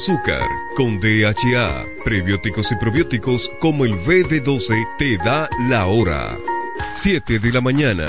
azúcar, con DHA, prebióticos y probióticos como el BD12 te da la hora. 7 de la mañana.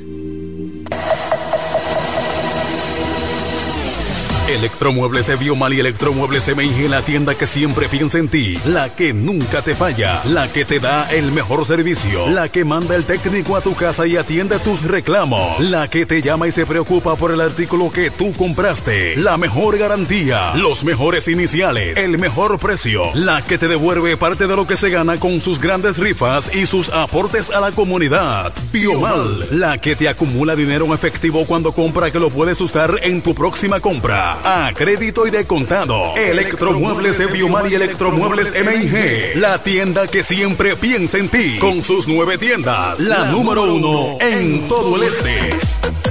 Electromuebles Biomal y Electromuebles MIG, la tienda que siempre piensa en ti, la que nunca te falla, la que te da el mejor servicio, la que manda el técnico a tu casa y atiende tus reclamos, la que te llama y se preocupa por el artículo que tú compraste, la mejor garantía, los mejores iniciales, el mejor precio, la que te devuelve parte de lo que se gana con sus grandes rifas y sus aportes a la comunidad. Biomal, la que te acumula dinero en efectivo cuando compra que lo puedes usar en tu próxima compra a crédito y de contado. Electromuebles de Biomar y Electromuebles MIG. La tienda que siempre piensa en ti. Con sus nueve tiendas. La número uno en todo el este.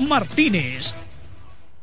Martínez.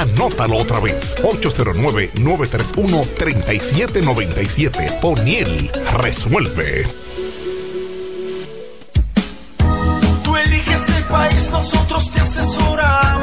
Anótalo otra vez. 809-931-3797. O'Neill resuelve. Tú eliges el país, nosotros te asesoramos.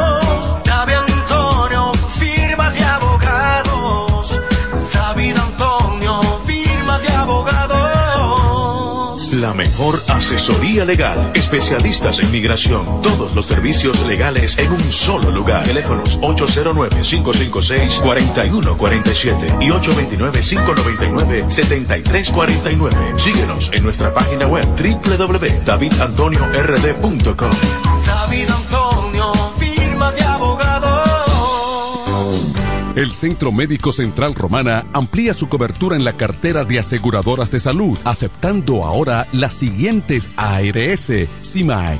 La mejor asesoría legal. Especialistas en migración. Todos los servicios legales en un solo lugar. Teléfonos 809-556-4147 y 829-599-7349. Síguenos en nuestra página web www.davidantoniord.com. David Antonio, El Centro Médico Central Romana amplía su cobertura en la cartera de aseguradoras de salud, aceptando ahora las siguientes ARS, CIMAC,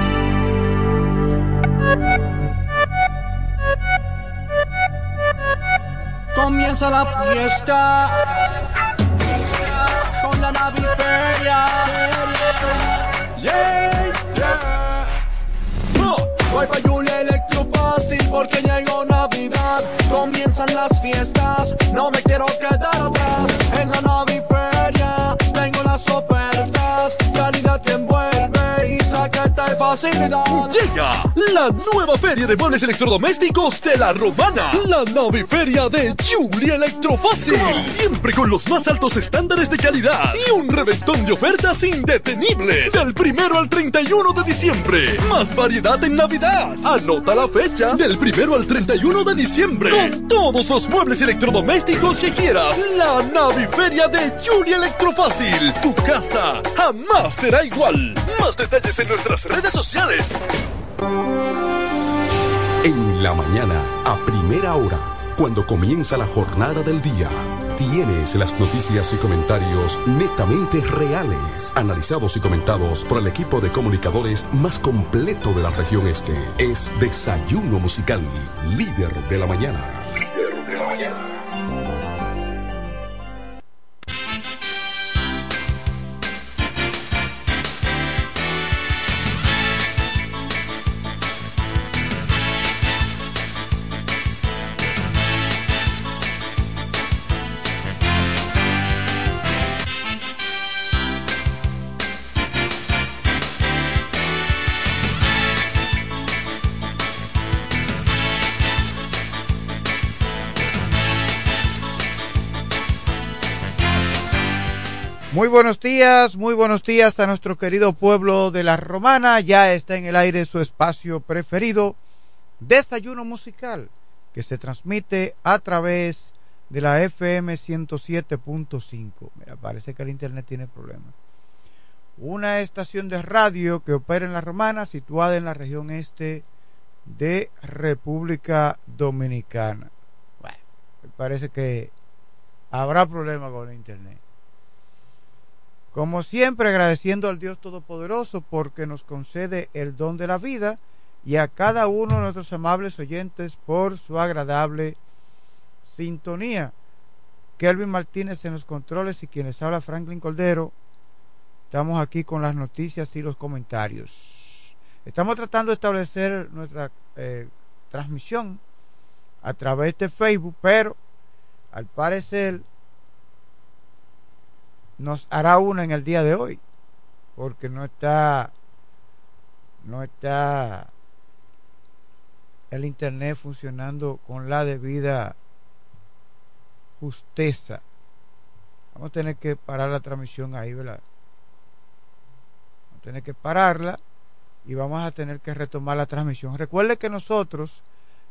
Comienza la fiesta con la naviferia. Yeah, yeah. Uh, Voy pa' Julia Electro fácil porque llegó Navidad. Comienzan las fiestas, no me quiero quedar atrás. En la naviferia tengo las ofertas, facilidad. Llega la nueva feria de muebles electrodomésticos de la Romana. La naviferia de Julia Electrofácil. Siempre con los más altos estándares de calidad y un reventón de ofertas indetenibles. Del primero al 31 de diciembre. Más variedad en Navidad. Anota la fecha. Del primero al 31 de diciembre. Con todos los muebles electrodomésticos que quieras. La naviferia de Julia Electrofácil. Tu casa jamás será igual. Más detalles en nuestras redes sociales. En la mañana, a primera hora, cuando comienza la jornada del día, tienes las noticias y comentarios netamente reales, analizados y comentados por el equipo de comunicadores más completo de la región este. Es Desayuno Musical, líder de la mañana. Líder de la mañana. Muy buenos días, muy buenos días a nuestro querido pueblo de la Romana. Ya está en el aire su espacio preferido, Desayuno Musical, que se transmite a través de la FM 107.5. Mira, parece que el internet tiene problemas. Una estación de radio que opera en la Romana, situada en la región este de República Dominicana. Bueno, parece que habrá problemas con el internet. Como siempre, agradeciendo al Dios Todopoderoso porque nos concede el don de la vida y a cada uno de nuestros amables oyentes por su agradable sintonía. Kelvin Martínez en los controles y quienes habla Franklin Coldero. Estamos aquí con las noticias y los comentarios. Estamos tratando de establecer nuestra eh, transmisión a través de Facebook, pero al parecer nos hará una en el día de hoy, porque no está, no está el internet funcionando con la debida justeza. Vamos a tener que parar la transmisión ahí, ¿verdad? Vamos a tener que pararla y vamos a tener que retomar la transmisión. Recuerde que nosotros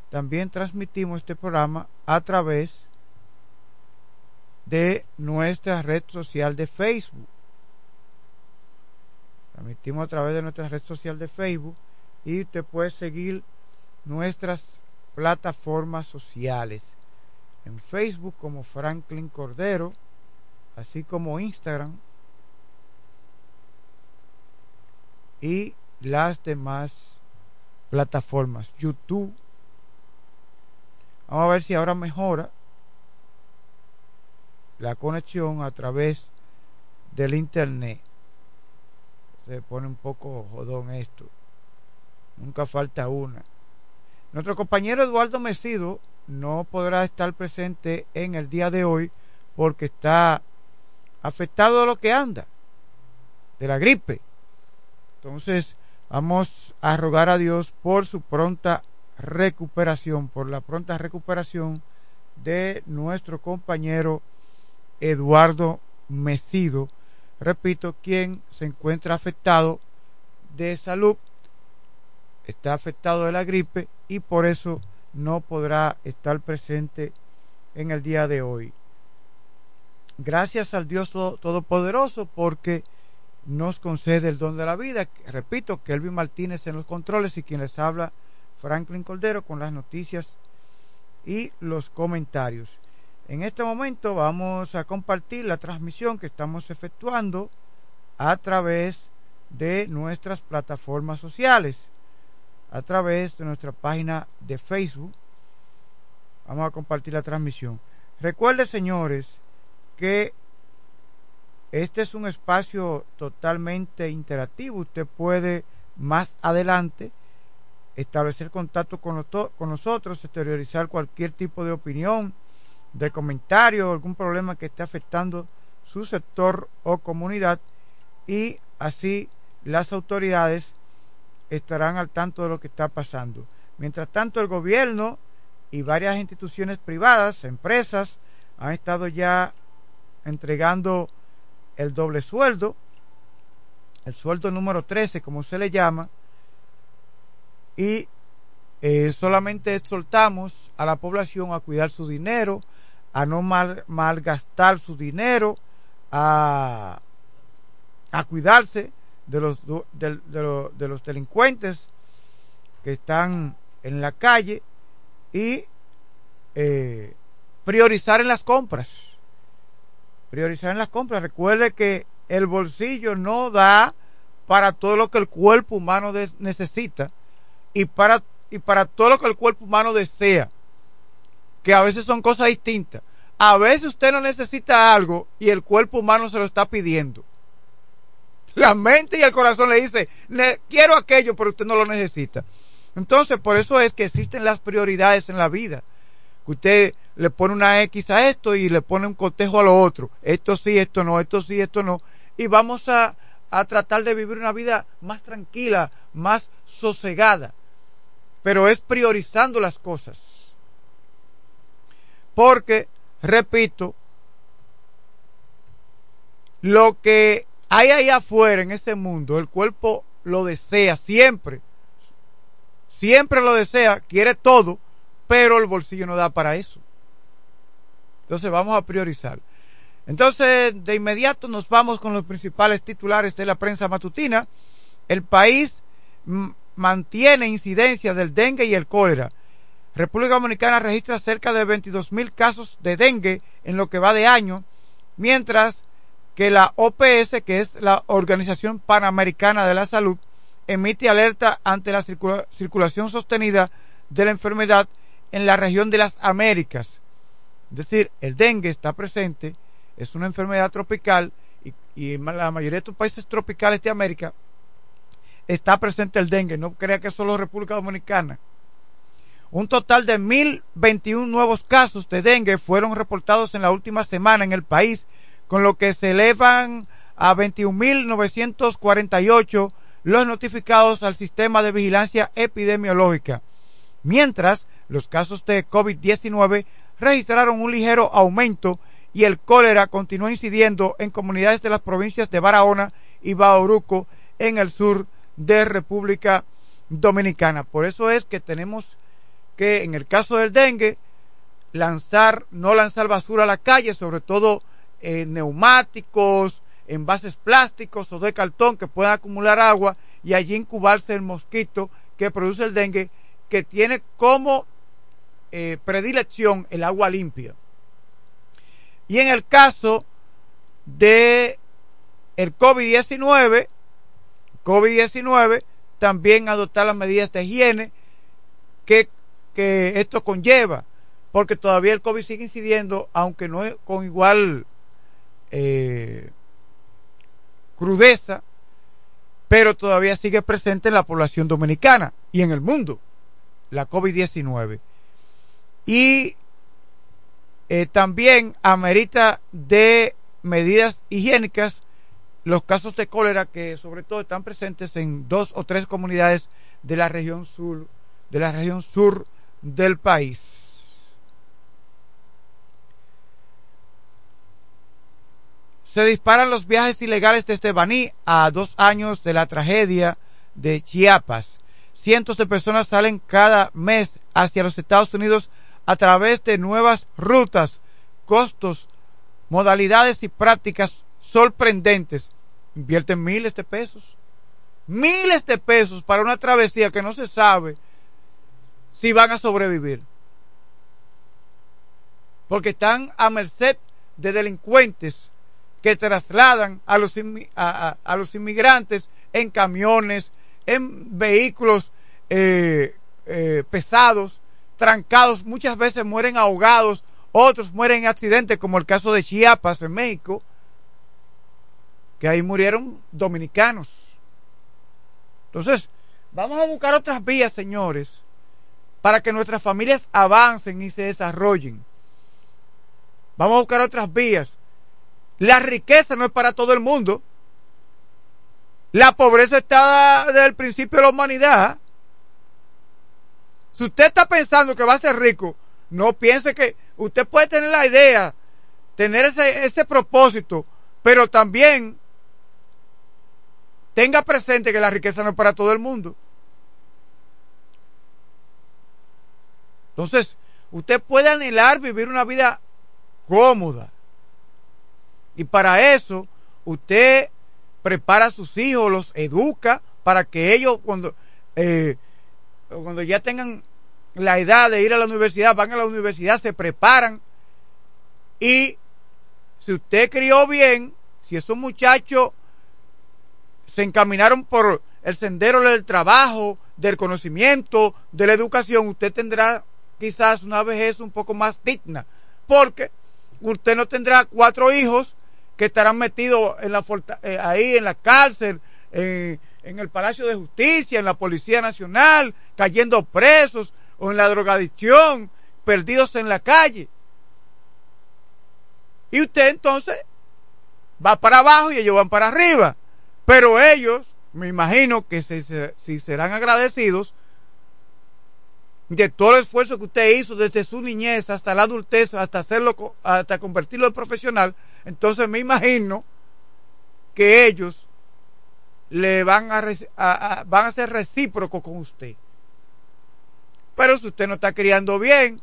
también transmitimos este programa a través de nuestra red social de Facebook. Transmitimos a través de nuestra red social de Facebook y usted puede seguir nuestras plataformas sociales. En Facebook como Franklin Cordero, así como Instagram y las demás plataformas. YouTube. Vamos a ver si ahora mejora la conexión a través del internet. Se pone un poco jodón esto. Nunca falta una. Nuestro compañero Eduardo Mesido no podrá estar presente en el día de hoy porque está afectado de lo que anda, de la gripe. Entonces, vamos a rogar a Dios por su pronta recuperación, por la pronta recuperación de nuestro compañero Eduardo Mesido, repito, quien se encuentra afectado de salud, está afectado de la gripe y por eso no podrá estar presente en el día de hoy. Gracias al Dios Todopoderoso porque nos concede el don de la vida. Repito, Kelvin Martínez en los controles y quien les habla, Franklin Coldero, con las noticias y los comentarios. En este momento vamos a compartir la transmisión que estamos efectuando a través de nuestras plataformas sociales, a través de nuestra página de Facebook. Vamos a compartir la transmisión. Recuerde, señores, que este es un espacio totalmente interactivo. Usted puede más adelante establecer contacto con, con nosotros, exteriorizar cualquier tipo de opinión, de comentario, algún problema que esté afectando su sector o comunidad y así las autoridades estarán al tanto de lo que está pasando. Mientras tanto, el gobierno y varias instituciones privadas, empresas, han estado ya entregando el doble sueldo, el sueldo número 13, como se le llama, y eh, solamente exhortamos a la población a cuidar su dinero, a no mal, malgastar su dinero, a, a cuidarse de los, de, de los delincuentes que están en la calle y eh, priorizar en las compras. Priorizar en las compras. Recuerde que el bolsillo no da para todo lo que el cuerpo humano necesita y para, y para todo lo que el cuerpo humano desea. Que a veces son cosas distintas. A veces usted no necesita algo y el cuerpo humano se lo está pidiendo. La mente y el corazón le dice, quiero aquello, pero usted no lo necesita. Entonces, por eso es que existen las prioridades en la vida. Usted le pone una X a esto y le pone un cotejo a lo otro. Esto sí, esto no, esto sí, esto no. Y vamos a, a tratar de vivir una vida más tranquila, más sosegada. Pero es priorizando las cosas. Porque, repito, lo que hay ahí afuera en ese mundo, el cuerpo lo desea siempre siempre lo desea, quiere todo, pero el bolsillo no da para eso. Entonces vamos a priorizar. Entonces, de inmediato nos vamos con los principales titulares de la prensa matutina. El país mantiene incidencia del dengue y el cólera. República Dominicana registra cerca de 22 mil casos de dengue en lo que va de año, mientras que la OPS, que es la Organización Panamericana de la Salud, emite alerta ante la circulación sostenida de la enfermedad en la región de las Américas. Es decir, el dengue está presente, es una enfermedad tropical y, en la mayoría de estos países tropicales de América está presente el dengue. No crea que es solo República Dominicana. Un total de 1.021 nuevos casos de dengue fueron reportados en la última semana en el país, con lo que se elevan a 21.948 los notificados al sistema de vigilancia epidemiológica, mientras los casos de COVID-19 registraron un ligero aumento y el cólera continúa incidiendo en comunidades de las provincias de Barahona y Bauruco en el sur de República Dominicana. Por eso es que tenemos que en el caso del dengue lanzar, no lanzar basura a la calle, sobre todo eh, neumáticos, envases plásticos o de cartón que puedan acumular agua y allí incubarse el mosquito que produce el dengue, que tiene como eh, predilección el agua limpia. Y en el caso de el COVID-19, COVID-19, también adoptar las medidas de higiene que, que esto conlleva, porque todavía el COVID sigue incidiendo, aunque no con igual eh, crudeza, pero todavía sigue presente en la población dominicana y en el mundo, la COVID-19. Y eh, también amerita de medidas higiénicas los casos de cólera que sobre todo están presentes en dos o tres comunidades de la región sur de la región sur del país. Se disparan los viajes ilegales desde Baní a dos años de la tragedia de Chiapas. Cientos de personas salen cada mes hacia los Estados Unidos a través de nuevas rutas, costos, modalidades y prácticas sorprendentes. Invierten miles de pesos. Miles de pesos para una travesía que no se sabe si van a sobrevivir. Porque están a merced de delincuentes que trasladan a los, inmigrantes en camiones, en vehículos eh, eh, pesados, trancados, muchas veces mueren ahogados, otros mueren en accidentes, como el caso de Chiapas en México, que ahí murieron dominicanos. Entonces, vamos a buscar otras vías, señores, para que nuestras familias avancen y se desarrollen. Vamos a buscar otras vías la riqueza no es para todo el mundo. La pobreza está desde el principio de la humanidad. Si usted está pensando que va a ser rico, no piense que usted puede tener la idea, tener ese, ese propósito, pero también tenga presente que la riqueza no es para todo el mundo. Entonces, usted puede anhelar vivir una vida cómoda. Y para eso, usted prepara a sus hijos, los educa para que ellos cuando, eh, cuando ya tengan la edad de ir a la universidad, van a la universidad, se preparan y si usted crió bien, si esos muchachos se encaminaron por el sendero del trabajo, del conocimiento, de la educación, usted tendrá quizás una vejez un poco más digna, porque usted no tendrá cuatro hijos que estarán metidos en la, eh, ahí en la cárcel, en el Palacio de Justicia, en la Policía Nacional, cayendo presos o en la drogadicción, perdidos en la calle. Y usted entonces va para abajo y ellos van para arriba. Pero ellos, me imagino que si, serán agradecidos de todo el esfuerzo que usted hizo desde su niñez hasta la adultez, hasta hacerlo, hasta convertirlo en profesional, entonces me imagino que ellos le van a, van a ser recíprocos con usted. Pero si usted no está criando bien,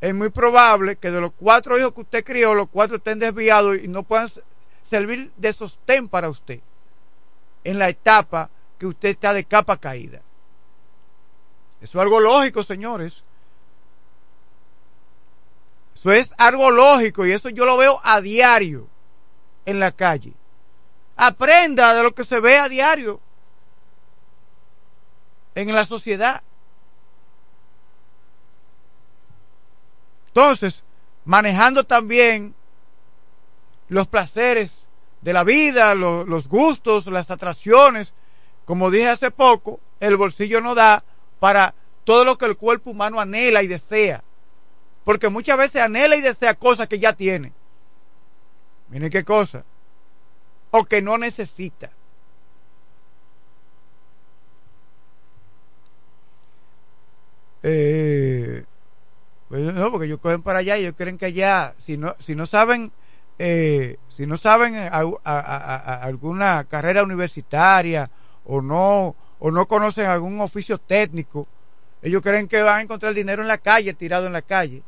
es muy probable que de los cuatro hijos que usted crió, los cuatro estén desviados y no puedan servir de sostén para usted en la etapa que usted está de capa caída. Eso es algo lógico, señores. Eso es algo lógico y eso yo lo veo a diario en la calle. Aprenda de lo que se ve a diario en la sociedad. Entonces, manejando también los placeres de la vida, los gustos, las atracciones, como dije hace poco, el bolsillo no da para todo lo que el cuerpo humano anhela y desea. Porque muchas veces anhela y desea cosas que ya tiene. Miren qué cosa. O que no necesita. Eh, pues no, porque ellos cogen para allá y ellos creen que allá, si no, si no saben, eh, si no saben eh, alguna carrera universitaria o no, o no conocen algún oficio técnico, ellos creen que van a encontrar dinero en la calle, tirado en la calle.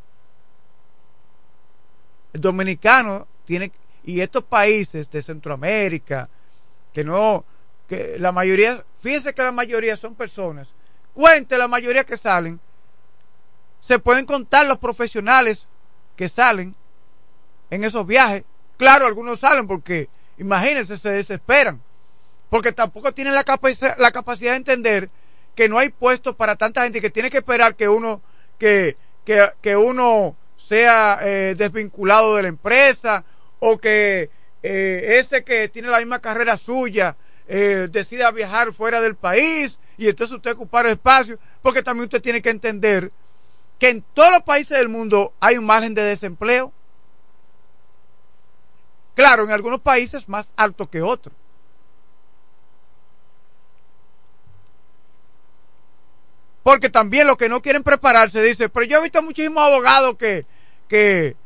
El dominicano tiene, y estos países de Centroamérica, que no, que la mayoría, fíjense que la mayoría son personas cuente la mayoría que salen, se pueden contar los profesionales que salen en esos viajes. Claro, algunos salen porque, imagínense, se desesperan, porque tampoco tienen la, la capacidad de entender que no hay puestos para tanta gente que tiene que esperar que uno, que, que, uno sea eh, desvinculado de la empresa o que eh, ese que tiene la misma carrera suya eh, decida viajar fuera del país y entonces usted ocupar espacio, porque también usted tiene que entender que en todos los países del mundo hay un margen de desempleo. Claro, en algunos países más alto que otros. Porque también los que no quieren prepararse dicen, pero yo he visto muchísimos abogados que, que,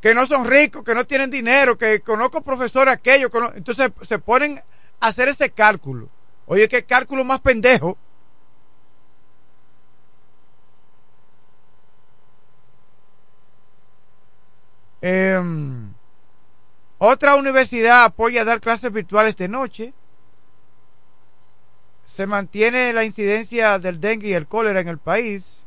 que no son ricos, que no tienen dinero, que conozco profesores aquellos, entonces se ponen a hacer ese cálculo. Oye, qué cálculo más pendejo. Em, otra universidad apoya dar clases virtuales de noche. Se mantiene la incidencia del dengue y el cólera en el país.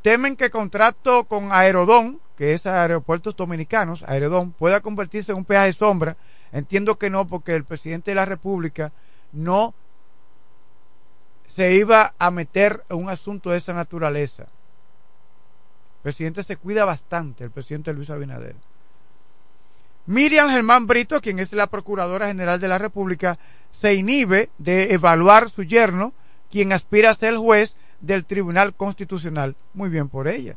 Temen que contrato con Aerodón, que es Aeropuertos Dominicanos, Aerodón, pueda convertirse en un peaje sombra Entiendo que no, porque el presidente de la República no se iba a meter en un asunto de esa naturaleza. El presidente se cuida bastante, el presidente Luis Abinader. Miriam Germán Brito, quien es la Procuradora General de la República, se inhibe de evaluar su yerno, quien aspira a ser juez del Tribunal Constitucional. Muy bien por ella.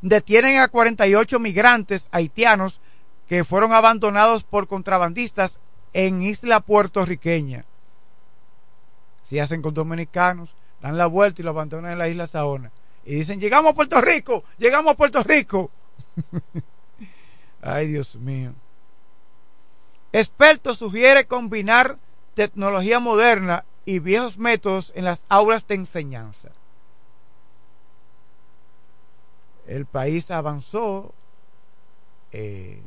detienen a 48 migrantes haitianos que fueron abandonados por contrabandistas en isla puertorriqueña. Si hacen con dominicanos, dan la vuelta y lo abandonan en la isla Saona. Y dicen, llegamos a Puerto Rico, llegamos a Puerto Rico. Ay, Dios mío. Experto sugiere combinar tecnología moderna y viejos métodos en las aulas de enseñanza. El país avanzó eh,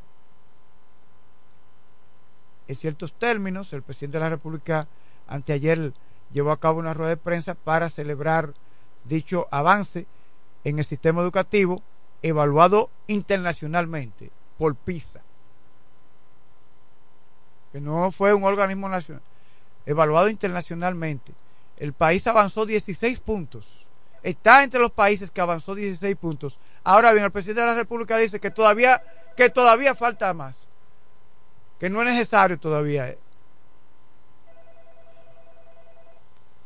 en ciertos términos. El presidente de la República anteayer llevó a cabo una rueda de prensa para celebrar dicho avance en el sistema educativo evaluado internacionalmente por PISA, que no fue un organismo nacional, evaluado internacionalmente. El país avanzó 16 puntos. Está entre los países que avanzó 16 puntos. Ahora bien, el presidente de la República dice que todavía, que todavía falta más. Que no es necesario todavía.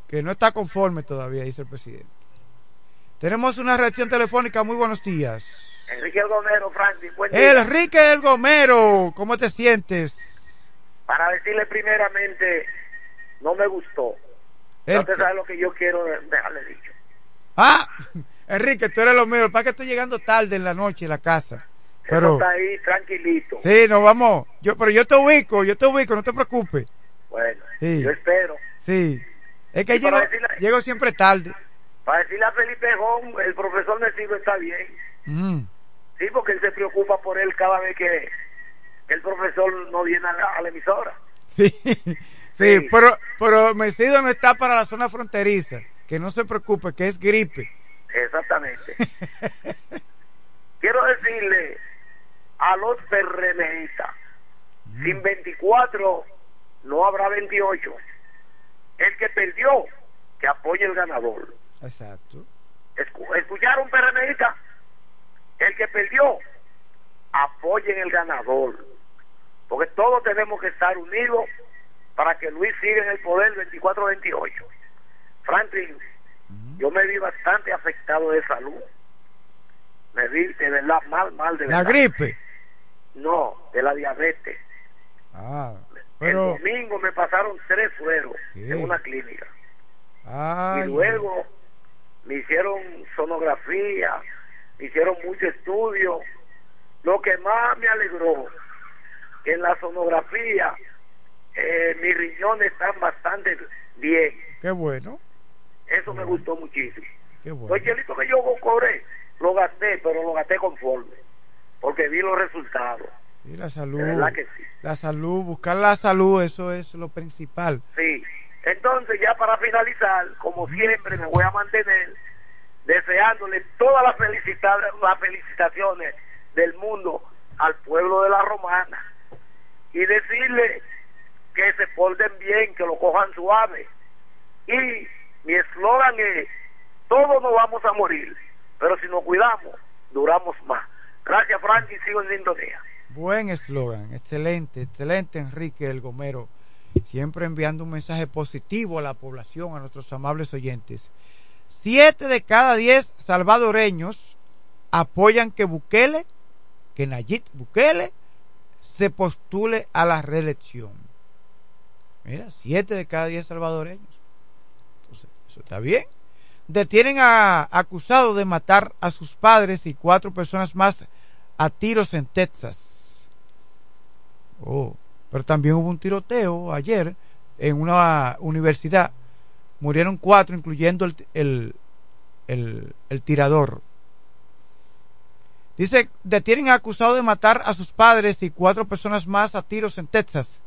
Que no está conforme todavía, dice el presidente. Tenemos una reacción telefónica. Muy buenos días. Enrique El Gomero, Francis. Buen día. Enrique El Gomero, ¿cómo te sientes? Para decirle primeramente, no me gustó. El no te que- sabe lo que yo quiero dejarle dicho. Ah, Enrique, tú eres lo mío. Para que estoy llegando tarde en la noche a la casa. Eso Pero, está ahí tranquilito. sí, nos vamos. Yo, pero yo te ubico, yo te ubico, no te preocupes. Bueno, Sí. yo espero. Sí. Es que llego, decirle- llego siempre tarde. Para decirle a Felipe Jón, el profesor Necido está bien. Mm. Sí, porque él se preocupa por él cada vez que el profesor no viene a la, a la emisora. Sí, sí, pero, pero Mesido no está para la zona fronteriza. Que no se preocupe, que es gripe. Exactamente. Quiero decirle a los PRMistas, sin 24 no habrá 28. El que perdió, que apoye el ganador. Exacto. Escu- ¿Escucharon PRMistas? El que perdió, apoyen el ganador. Porque todos tenemos que estar unidos para que Luis siga en el poder 24-28. Franklin, yo me vi bastante afectado de salud. Me vi de verdad mal, mal de La verdad. gripe. No, de la diabetes. Ah, El domingo me pasaron tres sueros ¿Qué? en una clínica. Ay, y luego me hicieron sonografía, me hicieron mucho estudio. Lo que más me alegró, que en la sonografía eh, mis riñones están bastante bien. Qué bueno, Eso me gustó muchísimo. qué bueno. Los chelitos que yo cobré, lo gasté, pero lo gasté conforme, porque vi los resultados. Sí, la salud. De verdad que sí. La salud, buscar la salud, eso es lo principal. Sí. Entonces, ya para finalizar, como siempre, me voy a mantener deseándole todas las, felicita- las felicitaciones del mundo al pueblo de la Romana y decirle que se porten bien, que lo cojan suave. Y mi eslogan es, todos nos vamos a morir, pero si nos cuidamos, duramos más. Gracias, Frank, y sigo en sintonía. Buen eslogan, excelente, excelente Enrique El Gomero. Siempre enviando un mensaje positivo a la población, a nuestros amables oyentes. Siete de cada diez salvadoreños apoyan que Bukele, que Nayib Bukele, se postule a la reelección. Mira, siete de cada diez salvadoreños. Entonces, eso está bien. Detienen a acusado de matar a sus padres y cuatro personas más a tiros en Texas. Oh, pero también hubo un tiroteo ayer en una universidad. Murieron cuatro, incluyendo el, el, el, tirador. Dice, detienen acusado de matar a sus padres y cuatro personas más a tiros en Texas.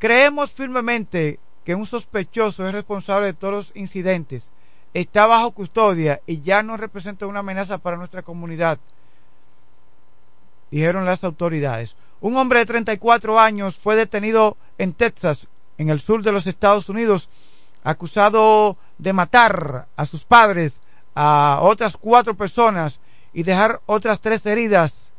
Creemos firmemente que un sospechoso es responsable de todos los incidentes, está bajo custodia y ya no representa una amenaza para nuestra comunidad, dijeron las autoridades. Un hombre de 34 años fue detenido en Texas, en el sur de los Estados Unidos, acusado de matar a sus padres, a otras cuatro personas y dejar otras tres heridas.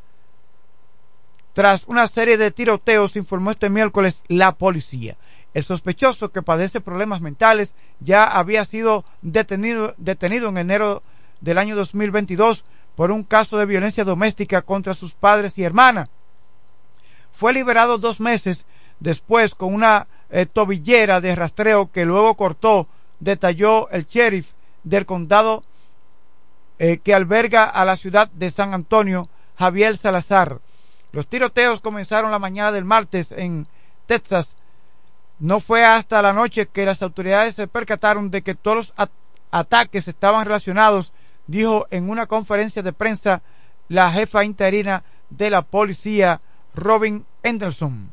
Tras una serie de tiroteos, informó este miércoles la policía. El sospechoso que padece problemas mentales ya había sido detenido, en enero del año 2022 por un caso de violencia doméstica contra sus padres y hermana. Fue liberado dos meses después con una eh, tobillera de rastreo que luego cortó, detalló el sheriff del condado eh, que alberga a la ciudad de San Antonio, Javier Salazar. Los tiroteos comenzaron la mañana del martes en Texas. No fue hasta la noche que las autoridades se percataron de que todos los ataques estaban relacionados, dijo en una conferencia de prensa la jefa interina de la policía, Robin Anderson.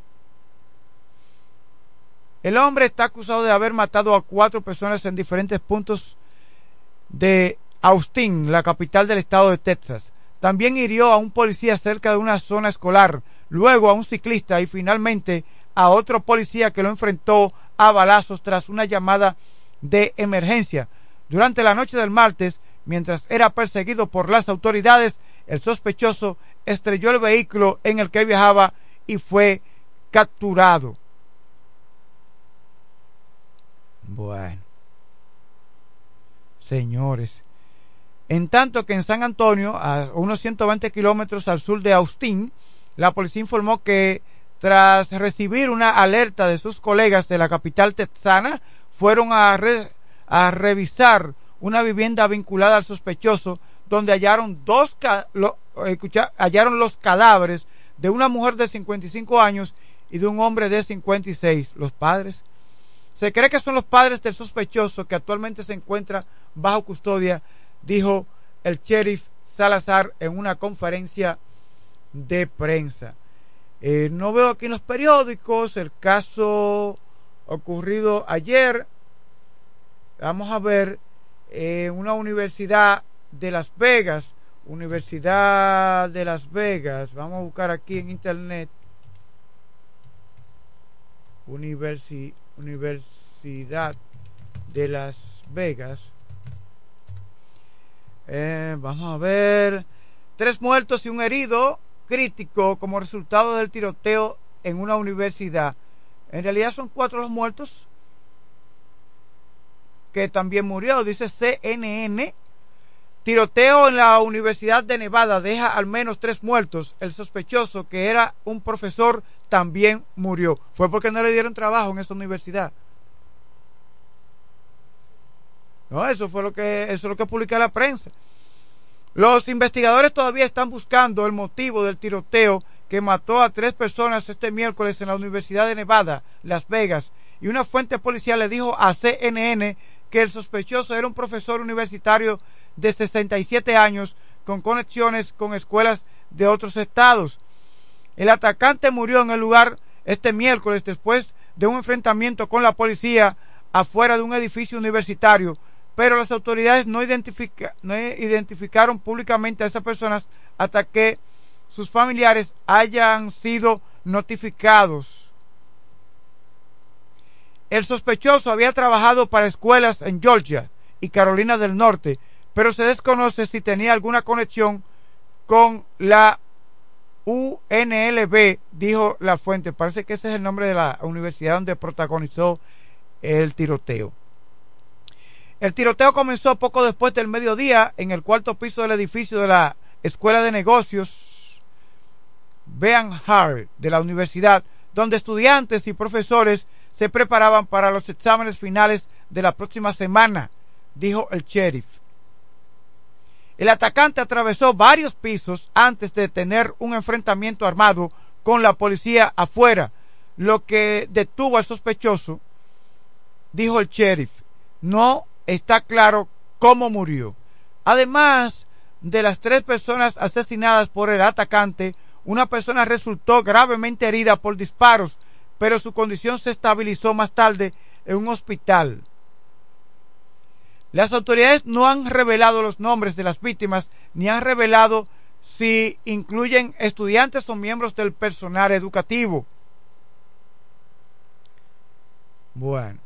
El hombre está acusado de haber matado a cuatro personas en diferentes puntos de Austin, la capital del estado de Texas. También hirió a un policía cerca de una zona escolar, luego a un ciclista y finalmente a otro policía que lo enfrentó a balazos tras una llamada de emergencia. Durante la noche del martes, mientras era perseguido por las autoridades, el sospechoso estrelló el vehículo en el que viajaba y fue capturado. Bueno, señores, en tanto que en San Antonio, a unos 120 kilómetros al sur de Austin, la policía informó que tras recibir una alerta de sus colegas de la capital texana, fueron a, revisar una vivienda vinculada al sospechoso, donde hallaron dos hallaron los cadáveres de una mujer de 55 años y de un hombre de 56. Los padres. Se cree que son los padres del sospechoso que actualmente se encuentra bajo custodia dijo el sheriff Salazar en una conferencia de prensa. Eh, no veo aquí en los periódicos el caso ocurrido ayer. Vamos a ver en una universidad de Las Vegas, Universidad de Las Vegas, vamos a buscar aquí en internet. Universidad de Las Vegas. Eh, vamos a ver. Tres muertos y un herido crítico como resultado del tiroteo en una universidad. En realidad son cuatro los muertos que también murió, dice CNN. Tiroteo en la Universidad de Nevada deja al menos tres muertos. El sospechoso, que era un profesor, también murió. Fue porque no le dieron trabajo en esa universidad. No, eso fue lo que, eso es lo que publica la prensa. Los investigadores todavía están buscando el motivo del tiroteo que mató a tres personas este miércoles en la Universidad de Nevada, Las Vegas, y una fuente policial le dijo a CNN que el sospechoso era un profesor universitario de 67 años con conexiones con escuelas de otros estados. El atacante murió en el lugar este miércoles después de un enfrentamiento con la policía afuera de un edificio universitario pero las autoridades no, identificaron públicamente a esas personas hasta que sus familiares hayan sido notificados. El sospechoso había trabajado para escuelas en Georgia y Carolina del Norte, pero se desconoce si tenía alguna conexión con la UNLB, dijo la fuente. Parece que ese es el nombre de la universidad donde protagonizó el tiroteo. El tiroteo comenzó poco después del mediodía en el cuarto piso del edificio de la Escuela de Negocios Bean Hart de la universidad, donde estudiantes y profesores se preparaban para los exámenes finales de la próxima semana, dijo el sheriff. El atacante atravesó varios pisos antes de tener un enfrentamiento armado con la policía afuera, lo que detuvo al sospechoso, dijo el sheriff. No está claro cómo murió. Además de las tres personas asesinadas por el atacante, una persona resultó gravemente herida por disparos, pero su condición se estabilizó más tarde en un hospital. Las autoridades no han revelado los nombres de las víctimas ni han revelado si incluyen estudiantes o miembros del personal educativo. Bueno,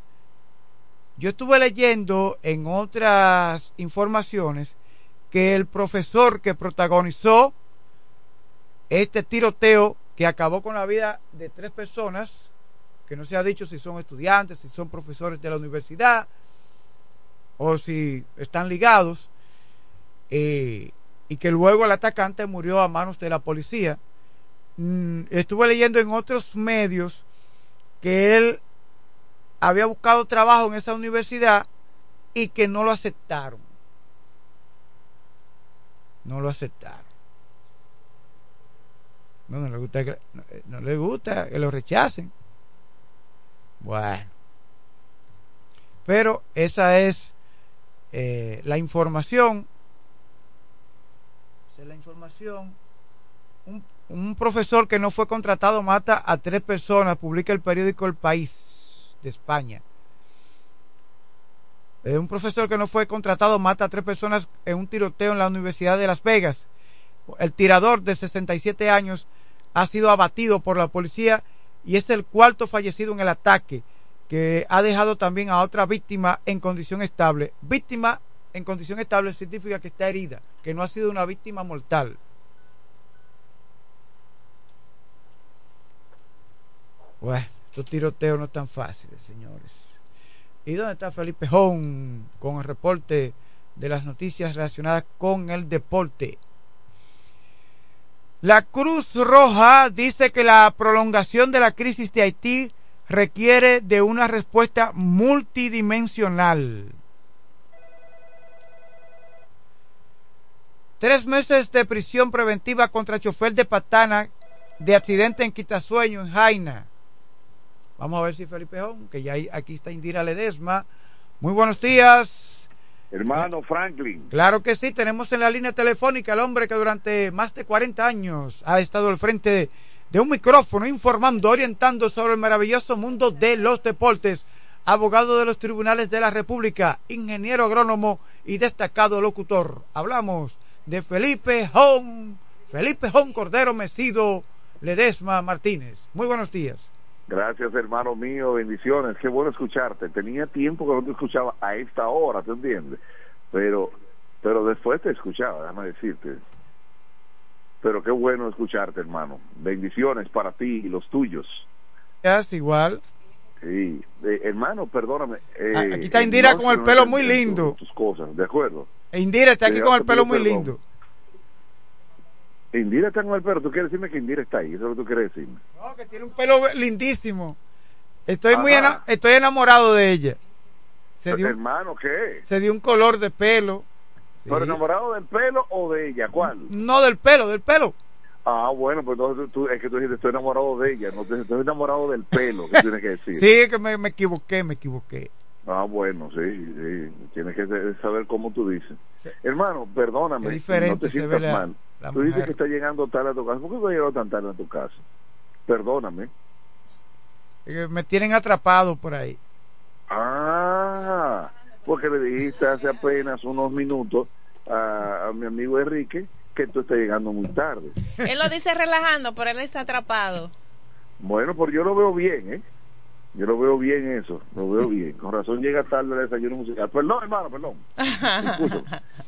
yo estuve leyendo en otras informaciones que el profesor que protagonizó este tiroteo que acabó con la vida de tres personas, que no se ha dicho si son estudiantes, si son profesores de la universidad o si están ligados, eh, y que luego el atacante murió a manos de la policía. Mm, estuve leyendo en otros medios que él había buscado trabajo en esa universidad y que no lo aceptaron. No lo aceptaron. No, no le gusta que, no, le gusta que lo rechacen. Bueno. Pero esa es eh, la información. La información. Un, un profesor que no fue contratado mata a tres personas, publica el periódico El País de España. Eh, un profesor que no fue contratado mata a tres personas en un tiroteo en la Universidad de Las Vegas. El tirador de 67 años ha sido abatido por la policía y es el cuarto fallecido en el ataque que ha dejado también a otra víctima en condición estable. Víctima en condición estable significa que está herida, que no ha sido una víctima mortal. Bueno, estos tiroteos no están fáciles, señores. ¿Y dónde está Felipe Jón con el reporte de las noticias relacionadas con el deporte? La Cruz Roja dice que la prolongación de la crisis de Haití requiere de una respuesta multidimensional. Tres meses de prisión preventiva contra chofer de Patana de accidente en Quitasueño, en Jaina. Vamos a ver si Felipe Jón, que ya aquí está Indira Ledesma. Muy buenos días. Hermano Franklin. Claro que sí, tenemos en la línea telefónica al hombre que durante más de 40 años ha estado al frente de, un micrófono informando, orientando sobre el maravilloso mundo de los deportes. Abogado de los tribunales de la República, ingeniero agrónomo y destacado locutor. Hablamos de Felipe Jón, Felipe Jón Cordero Mesido Ledesma Martínez. Muy buenos días. Gracias, hermano mío, bendiciones. Qué bueno escucharte. Tenía tiempo que no te escuchaba a esta hora, ¿te entiendes? Pero, pero después te escuchaba, déjame decirte. Pero qué bueno escucharte, hermano. Bendiciones para ti y los tuyos. Es igual. Sí, eh, hermano, perdóname. Eh, aquí está Indira con el pelo muy lindo. Tus cosas, ¿de acuerdo? E Indira está aquí con el pelo muy lindo. Indira está con el pelo. ¿Tú quieres decirme que Indira está ahí? ¿Eso es lo que tú quieres decirme? No, que tiene un pelo lindísimo. Estoy muy estoy enamorado de ella. Se dio hermano, ¿qué? Se dio un color de pelo. ¿Pero enamorado del pelo o de ella? ¿Cuál? No, del pelo, del pelo. Ah, bueno, pues entonces tú, es que tú dijiste estoy enamorado de ella, no estoy enamorado del pelo, ¿qué tienes que decir? sí, es que me, me equivoqué, me equivoqué. Ah, bueno, sí, sí. Tienes que saber cómo tú dices. Hermano, perdóname. no te sientas mal. tú dices que está llegando tarde a tu casa. ¿Por qué no llegado tan tarde a tu casa? Perdóname. me tienen atrapado por ahí. Ah, porque le dijiste hace apenas unos minutos a, a mi amigo Enrique que tú estás llegando muy tarde. Él lo dice relajando, pero él está atrapado. Bueno, pues yo lo veo bien, ¿eh? Yo lo veo bien eso, lo veo bien. Con razón llega tarde el desayuno musical. Perdón, hermano, perdón.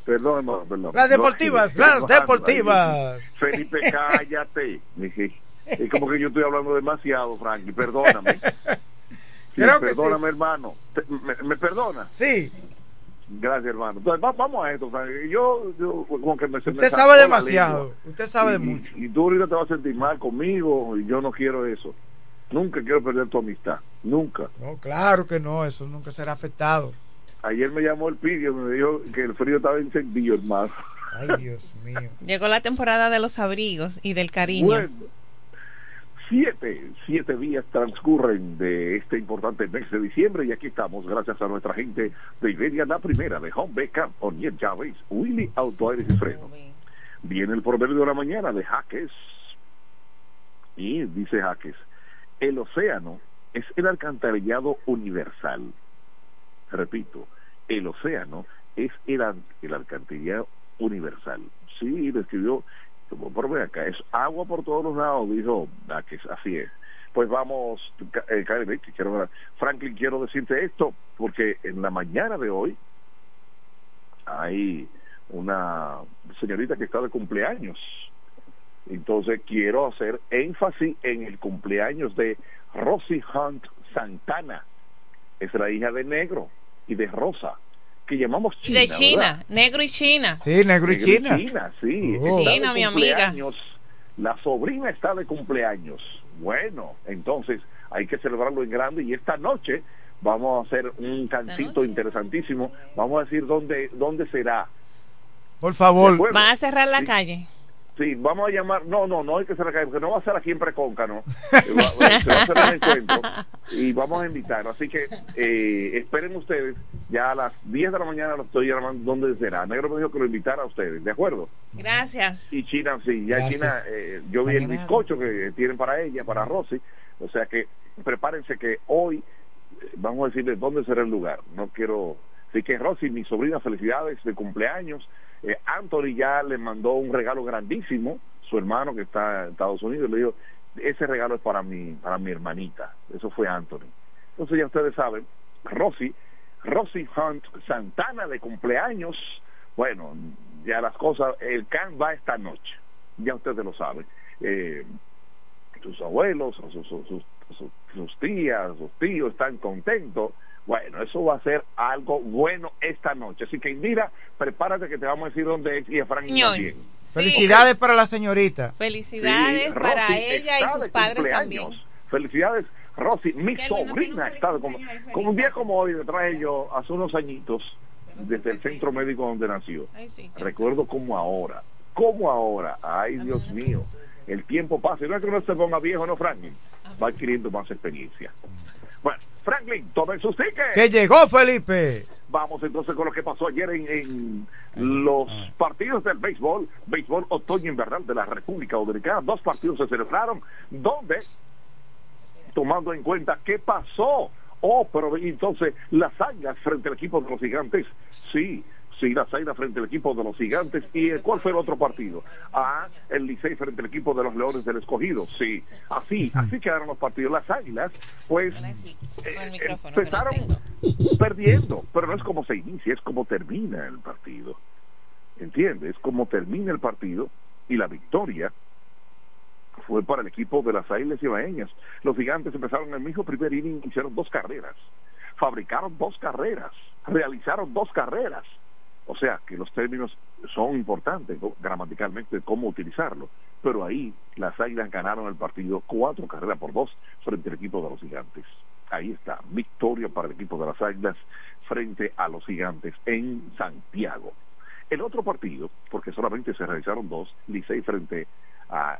Perdón, hermano, perdón. Las deportivas, las deportivas. Felipe, cállate. Es como que yo estoy hablando demasiado, Frankie. Perdóname. Perdóname, hermano. ¿Me, perdona? Sí. Gracias, hermano. Entonces, vamos a esto, Frankie. Yo, yo como que me Usted sabe demasiado. Usted sabe de mucho. Y tú ahorita te vas a sentir mal conmigo y yo no quiero eso. Nunca quiero perder tu amistad, nunca. No, claro que no, eso nunca será afectado. Ayer me llamó el Pidio, me dijo que el frío estaba encendido, hermano. Ay, Dios mío. Llegó la temporada de los abrigos y del cariño. Bueno, siete, siete días transcurren de este importante mes de diciembre y aquí estamos gracias a nuestra gente de Iberia, la primera de Home Backup, Oniel Chávez, Willy Auto Aires y Freno. Viene el proverbio de la mañana de Jaques y dice Jaques el océano es el alcantarillado universal. Repito, el océano es el, el alcantarillado universal. Sí, lo por acá, es agua por todos los lados, dijo ah, que así es. Pues vamos, eh, quiero, Franklin, quiero decirte esto, porque en la mañana de hoy hay una señorita que está de cumpleaños entonces quiero hacer énfasis en el cumpleaños de Rosie Hunt Santana. Es la hija de Negro y de Rosa. Que llamamos China. de China, ¿verdad? negro y China. Sí, negro y China. China, sí. Oh. China, mi amiga. cumpleaños. La sobrina está de cumpleaños. Bueno, entonces hay que celebrarlo en grande y esta noche vamos a hacer un cantito interesantísimo. Vamos a decir dónde, dónde será. Por favor. Van a cerrar la Sí. calle. Sí, vamos a llamar, no, no, no hay que ser acá, porque no va a ser aquí en Preconca, no. Va- va- se va a hacer un encuentro y vamos a invitar. Así que eh, esperen ustedes, ya a las 10 de la mañana lo estoy llamando, ¿dónde será? Negro me dijo que lo invitara a ustedes, ¿de acuerdo? Gracias. Y China, sí, ya Gracias. China, eh, yo vi el bizcocho que tienen para ella, para Rosy, o sea que prepárense que hoy eh, vamos a decirles dónde será el lugar. No quiero. Así que Rosy, mi sobrina, felicidades de cumpleaños. Eh, Anthony ya le mandó un regalo grandísimo, su hermano que está en Estados Unidos, le dijo, ese regalo es para mi, para mi hermanita. Eso fue Anthony. Entonces ya ustedes saben, Rosy, Rosy Hunt Santana de cumpleaños. Bueno, ya las cosas, el can va esta noche. Ya ustedes lo saben. Eh, sus abuelos, sus, sus, sus, tías, sus tíos están contentos. Bueno, eso va a ser algo bueno esta noche. Así que Indira, prepárate que te vamos a decir dónde es y a Frank Ñoy. también. Felicidades para la señorita. Felicidades Sí, para Rosy ella y sus padres cumpleaños. también. Felicidades, Rosy. Mi sobrina feliz está como, un día como hoy, le traje yo hace unos añitos desde el centro médico donde nació. Ay, sí, qué- Recuerdo como ahora, como ahora, ay Dios mío, el tiempo pasa, y no es que uno se ponga viejo, no Franklin, va adquiriendo más experiencia. Bueno, Franklin, tomen sus tickets. Que llegó Felipe. Vamos entonces con lo que pasó ayer en, en los partidos del béisbol, béisbol otoño invernal de la República Dominicana. Dos partidos se celebraron donde, tomando en cuenta qué pasó, oh, pero entonces las águilas frente al equipo de los gigantes, sí. Sí, las águilas frente al equipo de los gigantes. ¿Y eh, cuál fue el otro partido? Ah, el Licey frente al equipo de los Leones del Escogido. Sí, así, así quedaron los partidos. Las águilas, pues, eh, empezaron perdiendo, pero no es como se inicia, es como termina el partido. ¿Entiendes? Es como termina el partido y la victoria fue para el equipo de las Águilas Ibaeñas. Los gigantes empezaron en el mismo primer inning, hicieron dos carreras, fabricaron dos carreras, realizaron dos carreras. O sea que los términos son importantes ¿no? gramaticalmente cómo utilizarlo. Pero ahí las Águilas ganaron el partido cuatro carreras por dos frente al equipo de los gigantes. Ahí está, victoria para el equipo de las Águilas frente a los gigantes en Santiago. El otro partido, porque solamente se realizaron dos, Licey frente a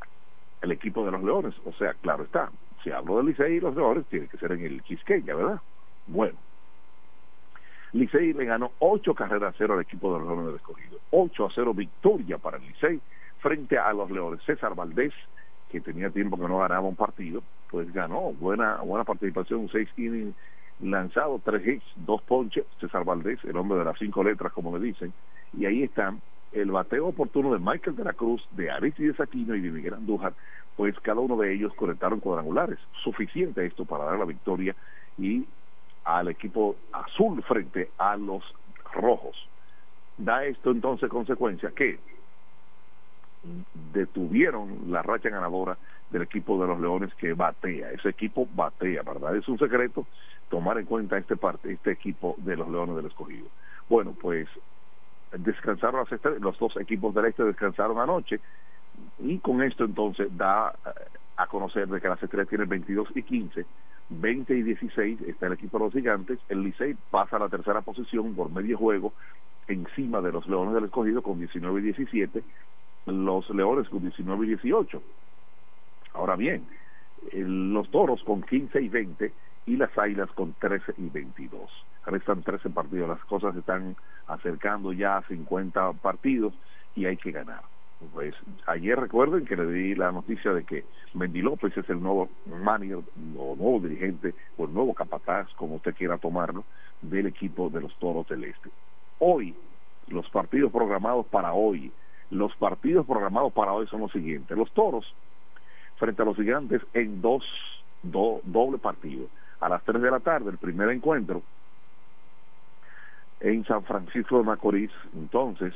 el equipo de los Leones. O sea, claro está, si hablo del Licey y los Leones, tiene que ser en el Quisqueya, ¿verdad? Bueno, Licey le ganó ocho carreras a cero al equipo de los Leones del Escogido. 8 a 0 victoria para el Licey frente a los Leones. César Valdés, que tenía tiempo que no ganaba un partido, pues ganó. Buena, buena participación, seis innings lanzados, tres hits, dos ponches. César Valdés, el hombre de las cinco letras, como le dicen. Y ahí están el bateo oportuno de Michael de la Cruz, de Aristides Aquino y de Miguel Andújar, pues cada uno de ellos conectaron cuadrangulares. Suficiente esto para dar la victoria y al equipo azul frente a los rojos. Da esto entonces consecuencia que detuvieron la racha ganadora del equipo de los Leones que batea. Ese equipo batea, ¿verdad? Es un secreto tomar en cuenta este parte, este equipo de los Leones del Escogido. Bueno, pues descansaron las los dos equipos del este descansaron anoche y con esto entonces da eh, a conocer de que las estrellas tienen 22 y 15 20 y 16 está el equipo de los gigantes el Licey pasa a la tercera posición por medio juego encima de los Leones del Escogido con 19 y 17 los Leones con 19 y 18 ahora bien los Toros con 15 y 20 y las Águilas con 13 y 22 restan 13 partidos las cosas están acercando ya a 50 partidos y hay que ganar pues ayer recuerden que le di la noticia de que Mendy López es el nuevo manager o nuevo dirigente o el nuevo capataz, como usted quiera tomarlo, del equipo de los Toros del Este. Hoy, los partidos programados para hoy, los partidos programados para hoy son los siguientes. Los Toros frente a los Gigantes en dos, do- doble partido. A las 3 de la tarde, el primer encuentro en San Francisco de Macorís, entonces,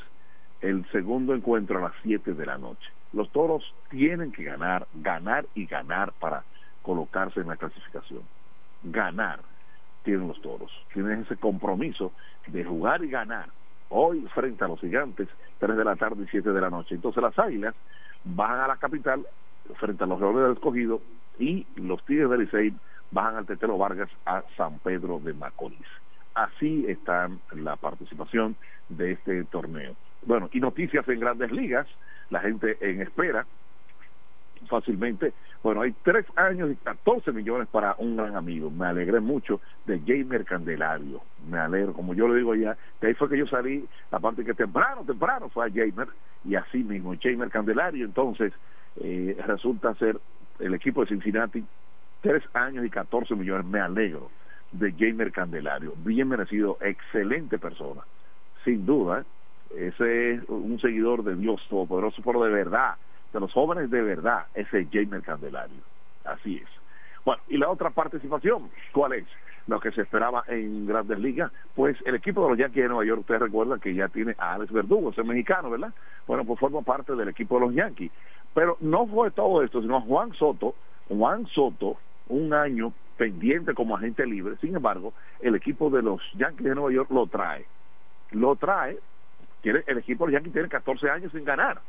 el segundo encuentro a las 7 de la noche. Los toros tienen que ganar, ganar y ganar para colocarse en la clasificación. Ganar. tienen los toros. Tienen ese compromiso de jugar y ganar. Hoy frente a los gigantes, 3 de la tarde y 7 de la noche. Entonces las águilas bajan a la capital frente a los leones del escogido y los tigres del Licey bajan al Tetelo Vargas a San Pedro de Macorís. Así está la participación de este torneo. Bueno, y noticias en grandes ligas, la gente en espera fácilmente. Bueno, hay tres años y 14 millones para un gran amigo. Me alegré mucho de Jamer Candelario. Me alegro, como yo le digo ya, que ahí fue que yo salí, aparte que temprano, temprano fue a Jamer, y así mismo, Jamer Candelario. Entonces, eh, resulta ser el equipo de Cincinnati, tres años y 14 millones. Me alegro de Jamer Candelario. Bien merecido, excelente persona. Sin duda, ¿eh? Ese es un seguidor de Dios Todopoderoso, pero de verdad de los jóvenes de verdad, ese Jamer Candelario. Así es. Bueno, y la otra participación, ¿cuál es? Lo que se esperaba en Grandes Ligas, pues el equipo de los Yankees de Nueva York, ustedes recuerdan que ya tiene a Alex Verdugo, ese mexicano, ¿verdad? Bueno, pues forma parte del equipo de los Yankees. Pero no fue todo esto, sino Juan Soto, Juan Soto, un año pendiente como agente libre, sin embargo, el equipo de los Yankees de Nueva York lo trae. Lo trae, quiere, el equipo de los Yankees tiene 14 años sin ganar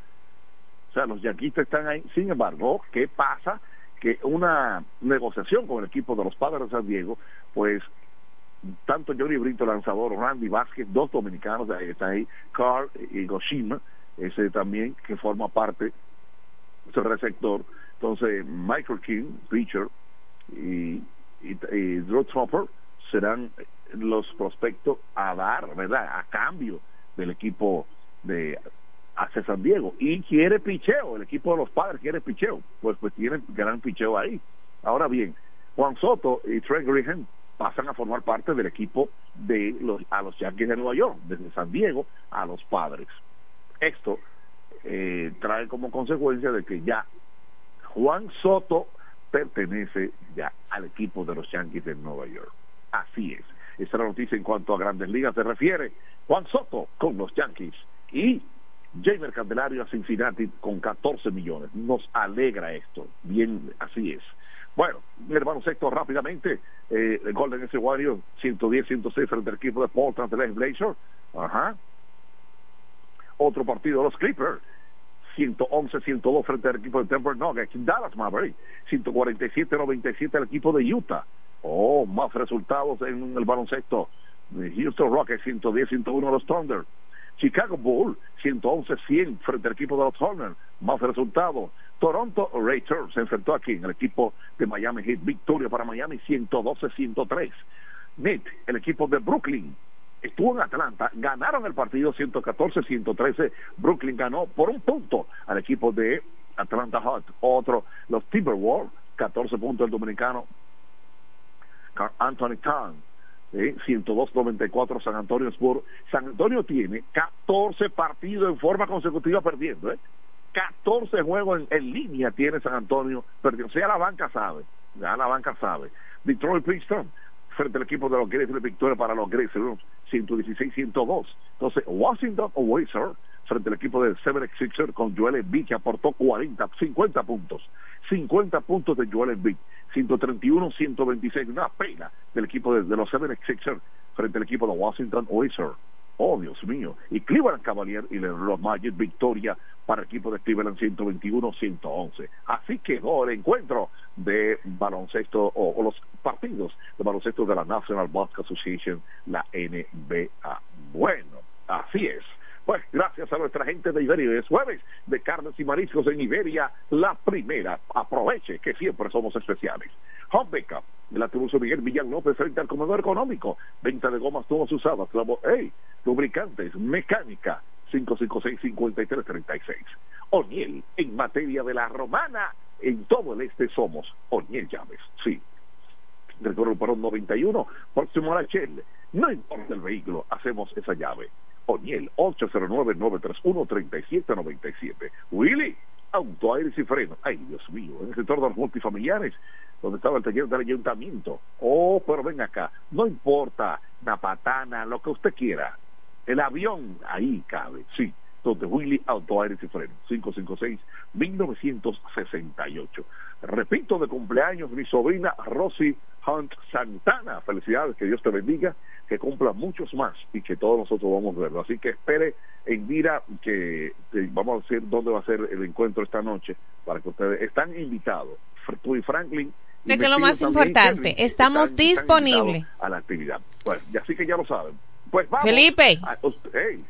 o sea, los yanquistas están ahí. Sin embargo, ¿qué pasa? Que una negociación con el equipo de los Padres de San Diego, pues tanto Johnny Brito, lanzador, Randy Vázquez, dos dominicanos, están ahí, Carl y Goshima, ese también que forma parte del receptor. Entonces, Michael King, pitcher, y, y, Drew Trumper serán los prospectos a dar, ¿verdad? A cambio del equipo de San Diego y quiere picheo, el equipo de los padres quiere picheo, pues pues tiene gran picheo ahí. Ahora bien, Juan Soto y Trey Green pasan a formar parte del equipo de los a los Yankees de Nueva York, desde San Diego a los padres. Esto eh, trae como consecuencia de que ya Juan Soto pertenece ya al equipo de los Yankees de Nueva York. Así es. Esta es la noticia en cuanto a grandes ligas se refiere. Juan Soto con los Yankees y Jamer Candelario a Cincinnati con 14 millones. Nos alegra esto. Bien, así es. Bueno, mi hermano sexto rápidamente. Eh, el Golden S. Warrior 110-106 frente al equipo de Portland de Blazer. Ajá. Otro partido los Clippers. 111-102 frente al equipo de Denver Nuggets. Dallas Maverick. 147-97 el equipo de Utah. Oh, más resultados en el baloncesto. Houston Rockets 110-101 los Thunder. Chicago Bull 111-100 frente al equipo de los Hornets. Más resultados. Toronto Raiders se enfrentó aquí en el equipo de Miami Heat. Victoria para Miami 112-103. Net, el equipo de Brooklyn, estuvo en Atlanta, ganaron el partido 114-113. Brooklyn ganó por un punto al equipo de Atlanta Hot. Otro, los Timberwolves, 14 puntos el dominicano Anthony Khan 102-94 San Antonio Sport. San Antonio tiene 14 partidos en forma consecutiva perdiendo, ¿eh? 14 juegos en, línea tiene San Antonio perdiendo. O sea, la banca sabe, la banca sabe. Detroit Pistons frente al equipo de los Grizzlies, victoria para los Grizzlies, 116-102. Entonces, Washington Wizards frente al equipo de Seven Sixers con Joel Embiid que aportó 40, 50 puntos. 50 puntos de Joel Embiid. 131, 126, una pena del equipo de, los Seven Sixers frente al equipo de Washington Wizards. Oh, Dios mío. Y Cleveland Cavalier y los Magic victoria para el equipo de Cleveland 121-111. Así quedó el encuentro de baloncesto o, los partidos de baloncesto de la National Basketball Association, la NBA. Bueno, así es. Pues gracias a nuestra gente de Iberia, es jueves de carnes y mariscos en Iberia, la primera. Aproveche que siempre somos especiales. Home Backup, la atribución Miguel Villan López frente al comedor económico. Venta de gomas todas usadas, hey, lubricantes, mecánica, 556-5336. O'Neill, en materia de la romana, en todo el este somos O'Neill Llaves, sí. Para un 91, próximo a la Shell. No importa el vehículo, hacemos esa llave. O'Neill, 809-931-3797. Willy, auto, aires y freno. Ay, Dios mío, en el sector de los multifamiliares, donde estaba el taller del ayuntamiento. Oh, pero ven acá, no importa, Napatana, lo que usted quiera. El avión, ahí cabe, sí. Donde Willy Auto Aires y Freno, 556-1968. Repito, de cumpleaños, mi sobrina Rosy Hunt Santana. Felicidades, que Dios te bendiga, que cumpla muchos más y que todos nosotros vamos a verlo. Así que espere en Dira que que vamos a decir dónde va a ser el encuentro esta noche para que ustedes están invitados. Tú y Franklin. De que lo más importante, estamos disponibles. A la actividad. Pues, y así que ya lo saben. Pues vamos. Felipe. a- us- hey,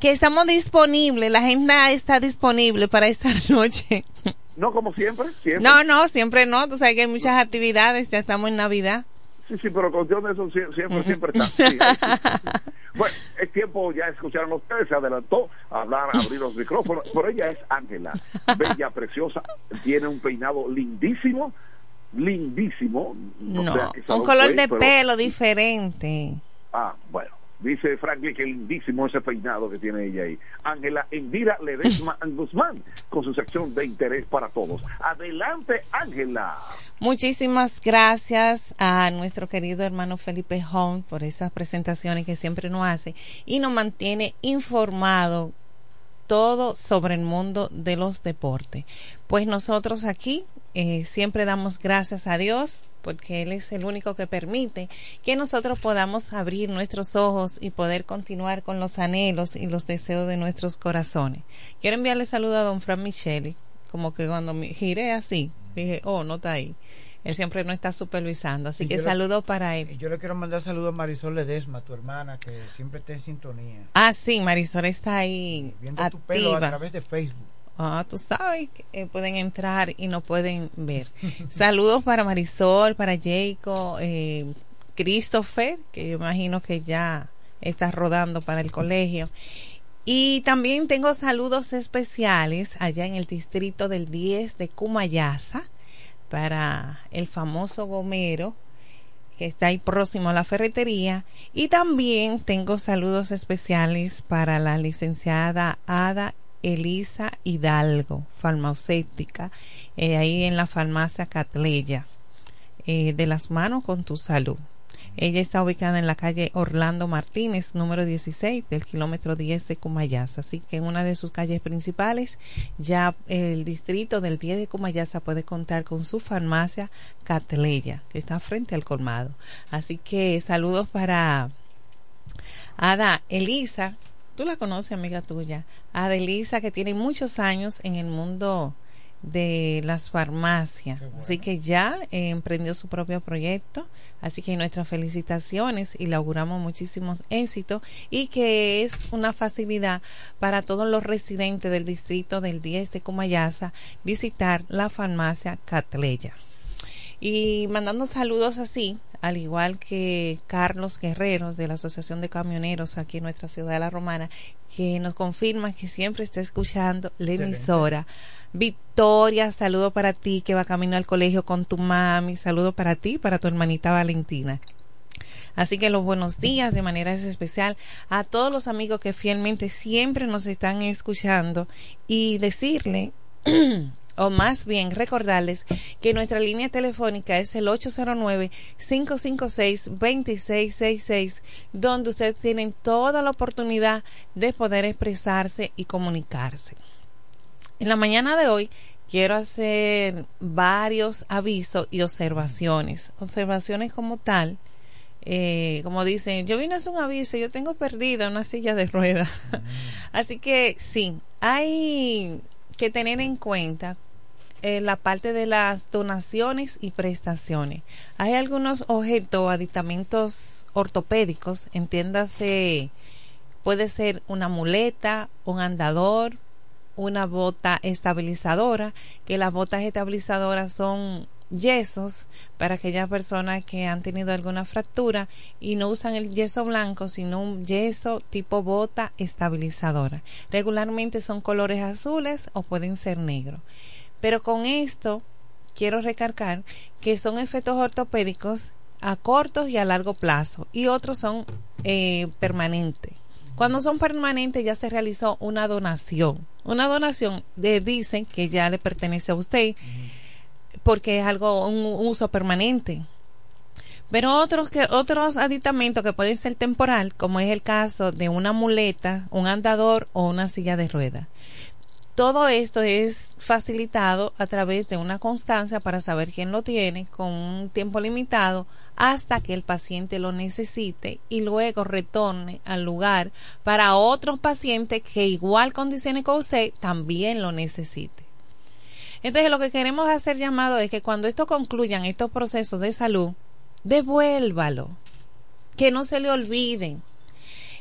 Que estamos disponibles, la agenda está disponible para esta noche. no como siempre, siempre. No, no, siempre no. Tú sabes que hay muchas actividades, ya estamos en Navidad. Sí, sí, pero con Dios de eso sie- siempre, siempre está. Sí, sí. Bueno, es tiempo, ya escucharon ustedes, se adelantó a hablar, a abrir los micrófonos. Por ella es Ángela, bella, preciosa, tiene un peinado lindísimo, lindísimo. No, sé un color de pelo diferente. Ah, bueno. Dice Franklin que lindísimo ese peinado que tiene ella ahí. Ángela Endira Ledesma Guzmán con su sección de interés para todos. Adelante, Ángela. Muchísimas gracias a nuestro querido hermano Felipe Home por esas presentaciones que siempre nos hace y nos mantiene informado todo sobre el mundo de los deportes. Pues nosotros aquí eh, siempre damos gracias a Dios porque Él es el único que permite que nosotros podamos abrir nuestros ojos y poder continuar con los anhelos y los deseos de nuestros corazones. Quiero enviarle saludo a don Fran Micheli, como que cuando me giré así, dije, oh, no está ahí. Él siempre nos está supervisando, así Y que saludo para él. Y yo le quiero mandar saludos a Marisol Ledesma, tu hermana, que siempre está en sintonía. Ah, sí, Marisol está ahí Viendo tu pelo a activa. través de Facebook. Ah, tú sabes, eh, pueden entrar y no pueden ver. Saludos para Marisol, para Jacob, eh, Christopher, que yo imagino que ya está rodando para el colegio. Y también tengo saludos especiales allá en el distrito del 10 de Cumayasa para el famoso gomero que está ahí próximo a la ferretería. Y también tengo saludos especiales para la licenciada Ada Elisa Hidalgo, farmacéutica, eh, ahí en la farmacia Catleya, eh, de las manos con tu salud. Ella está ubicada en la calle Orlando Martínez, número 16, del kilómetro 10 de Cumayasa. Así que en una de sus calles principales, ya el distrito del 10 de Cumayasa puede contar con su farmacia Catleya, que está frente al colmado. Así que saludos para Ada Elisa, tú la conoces, amiga tuya. Ada Elisa, que tiene muchos años en el mundo de las farmacias. Así que ya eh, emprendió su propio proyecto. Así que nuestras felicitaciones y le auguramos muchísimos éxitos y que es una facilidad para todos los residentes del distrito del 10 de Comayasa visitar la farmacia Catleya. Y mandando saludos así, al igual que Carlos Guerrero de la Asociación de Camioneros aquí en nuestra ciudad de La Romana, que nos confirma que siempre está escuchando la emisora. Victoria, saludo para ti que va camino al colegio con tu mami, saludo para ti y para tu hermanita Valentina. Así que los buenos días de manera especial a todos los amigos que fielmente siempre nos están escuchando y decirle o más bien recordarles que nuestra línea telefónica es el 809-556-2666, donde ustedes tienen toda la oportunidad de poder expresarse y comunicarse. En la mañana de hoy quiero hacer varios avisos y observaciones. Observaciones como tal, eh, como dicen, yo vine a hacer un aviso, yo tengo perdida una silla de ruedas. Así que sí, hay que tener en cuenta la parte de las donaciones y prestaciones. Hay algunos objetos o aditamentos ortopédicos, entiéndase, puede ser una muleta, un andador, una bota estabilizadora, que las botas estabilizadoras son yesos para aquellas personas que han tenido alguna fractura y no usan el yeso blanco, sino un yeso tipo bota estabilizadora. Regularmente son colores azules o pueden ser negros. Pero con esto quiero recargar que son efectos ortopédicos a cortos y a largo plazo y otros son eh, permanentes. Cuando son permanentes ya se realizó una donación. Una donación de, dicen que ya le pertenece a usted porque es algo, un uso permanente. Pero otros que otros aditamentos que pueden ser temporal, como es el caso de una muleta, un andador o una silla de ruedas. Todo esto es facilitado a través de una constancia para saber quién lo tiene con un tiempo limitado hasta que el paciente lo necesite y luego retorne al lugar para otros pacientes que igual condiciones que usted también lo necesite. Entonces lo que queremos hacer llamado es que cuando esto concluyan estos procesos de salud, devuélvalo, que no se le olviden.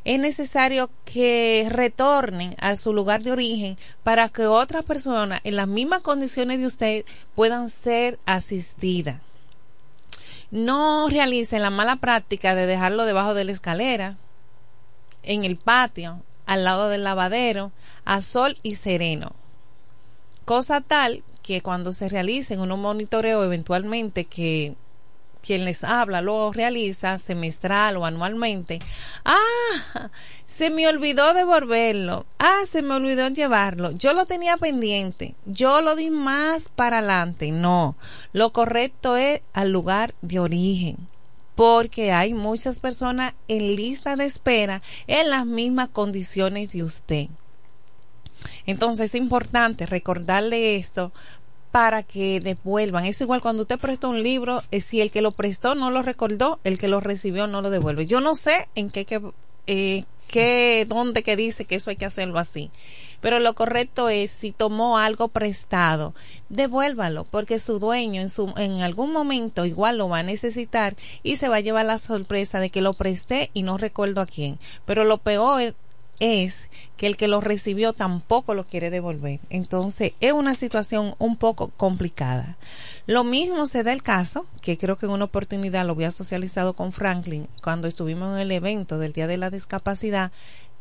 Es necesario que retornen a su lugar de origen para que otras personas en las mismas condiciones de usted puedan ser asistidas. No realicen la mala práctica de dejarlo debajo de la escalera, en el patio, al lado del lavadero, a sol y sereno. Cosa tal que cuando se realicen un monitoreo eventualmente que quien les habla lo realiza semestral o anualmente. Ah, se me olvidó devolverlo. Ah, se me olvidó llevarlo. Yo lo tenía pendiente. Yo lo di más para adelante. No, lo correcto es al lugar de origen. Porque hay muchas personas en lista de espera en las mismas condiciones de usted. Entonces es importante recordarle esto para que devuelvan. Es igual cuando usted presta un libro, eh, si el que lo prestó no lo recordó, el que lo recibió no lo devuelve. Yo no sé en qué, qué, eh, qué dónde que dice que eso hay que hacerlo así. Pero lo correcto es, si tomó algo prestado, devuélvalo, porque su dueño en, su, en algún momento igual lo va a necesitar y se va a llevar la sorpresa de que lo presté y no recuerdo a quién. Pero lo peor es que el que lo recibió tampoco lo quiere devolver. Entonces es una situación un poco complicada. Lo mismo se da el caso, que creo que en una oportunidad lo había socializado con Franklin cuando estuvimos en el evento del Día de la Discapacidad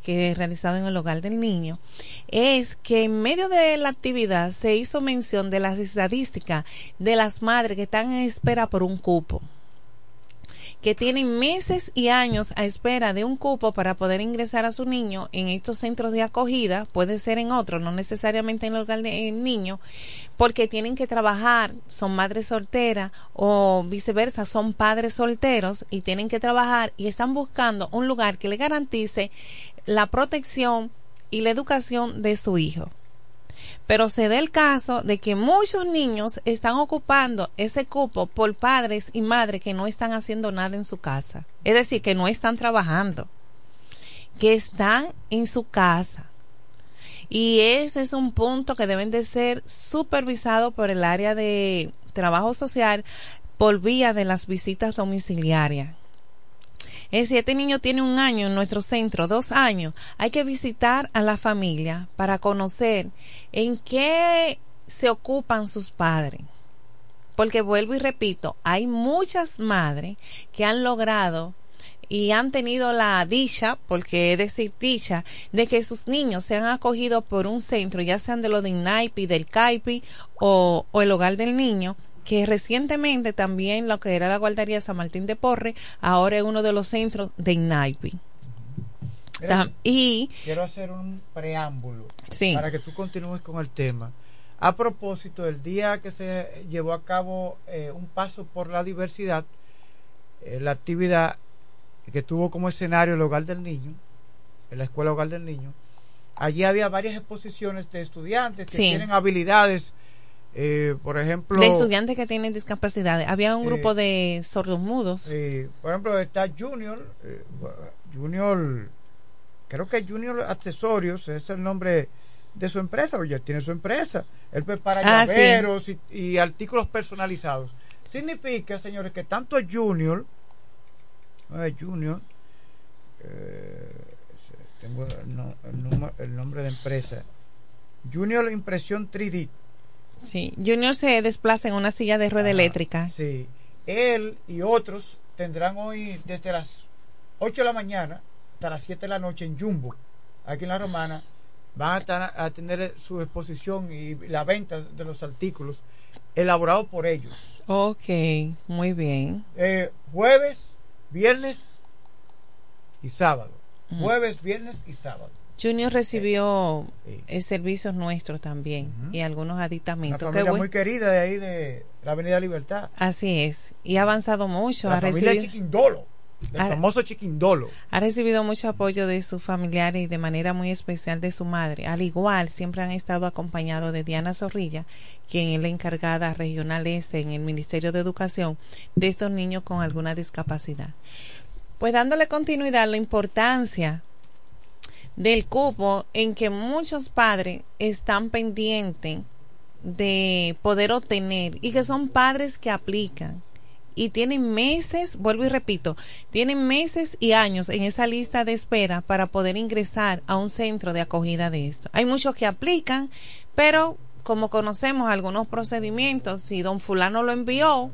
que es realizado en el hogar del niño, es que en medio de la actividad se hizo mención de las estadísticas de las madres que están en espera por un cupo que tienen meses y años a espera de un cupo para poder ingresar a su niño en estos centros de acogida, puede ser en otro, no necesariamente en el hogar del niño, porque tienen que trabajar, son madres solteras o viceversa, son padres solteros y tienen que trabajar y están buscando un lugar que le garantice la protección y la educación de su hijo. Pero se da el caso de que muchos niños están ocupando ese cupo por padres y madres que no están haciendo nada en su casa. Es decir, que no están trabajando, que están en su casa. Y ese es un punto que deben de ser supervisados por el área de trabajo social por vía de las visitas domiciliarias si este niño tiene un año en nuestro centro, dos años, hay que visitar a la familia para conocer en qué se ocupan sus padres. Porque vuelvo y repito, hay muchas madres que han logrado y han tenido la dicha, porque es decir dicha, de que sus niños sean acogidos por un centro, ya sean de lo de INAIPI, del CAIPI o, o el hogar del niño, que recientemente también lo que era la guardería San Martín de Porre, ahora es uno de los centros de INAIPI. y quiero hacer un preámbulo para que tú continúes con el tema. A propósito, del día que se llevó a cabo eh, un paso por la diversidad, eh, la actividad que tuvo como escenario el hogar del niño, en la escuela hogar del niño, allí había varias exposiciones de estudiantes que tienen habilidades eh, por ejemplo... De estudiantes que tienen discapacidades. Había un grupo de sordos mudos. por ejemplo, está Junior, eh, Junior, creo que Junior Accesorios es el nombre de su empresa, porque ya tiene su empresa. Él prepara ah, llaveros y, artículos personalizados. Significa, señores, que tanto Junior, Junior, eh, tengo el, el nombre de empresa, Junior Impresión 3D Sí, Junior se desplaza en una silla de rueda eléctrica. Sí, él y otros tendrán hoy desde las 8 de la mañana hasta las 7 de la noche en Jumbo, aquí en la Romana, van a, tener su exposición y la venta de los artículos elaborados por ellos. Ok, muy bien. Eh, jueves, viernes y sábado. Jueves, viernes y sábado. Junior recibió eh, servicios nuestros también y algunos aditamentos. Una familia muy querida de ahí de la Avenida Libertad. Así es. Y ha avanzado mucho. La familia Chiquindolo. el famoso chiquindolo. Ha recibido mucho apoyo de sus familiares y de manera muy especial de su madre. Al igual, siempre han estado acompañados de Diana Zorrilla, quien es la encargada regional este en el Ministerio de Educación de estos niños con alguna discapacidad. Pues dándole continuidad la importancia del cupo en que muchos padres están pendientes de poder obtener y que son padres que aplican y tienen meses, vuelvo y repito, tienen meses y años en esa lista de espera para poder ingresar a un centro de acogida de esto. Hay muchos que aplican, pero como conocemos algunos procedimientos, si don fulano lo envió,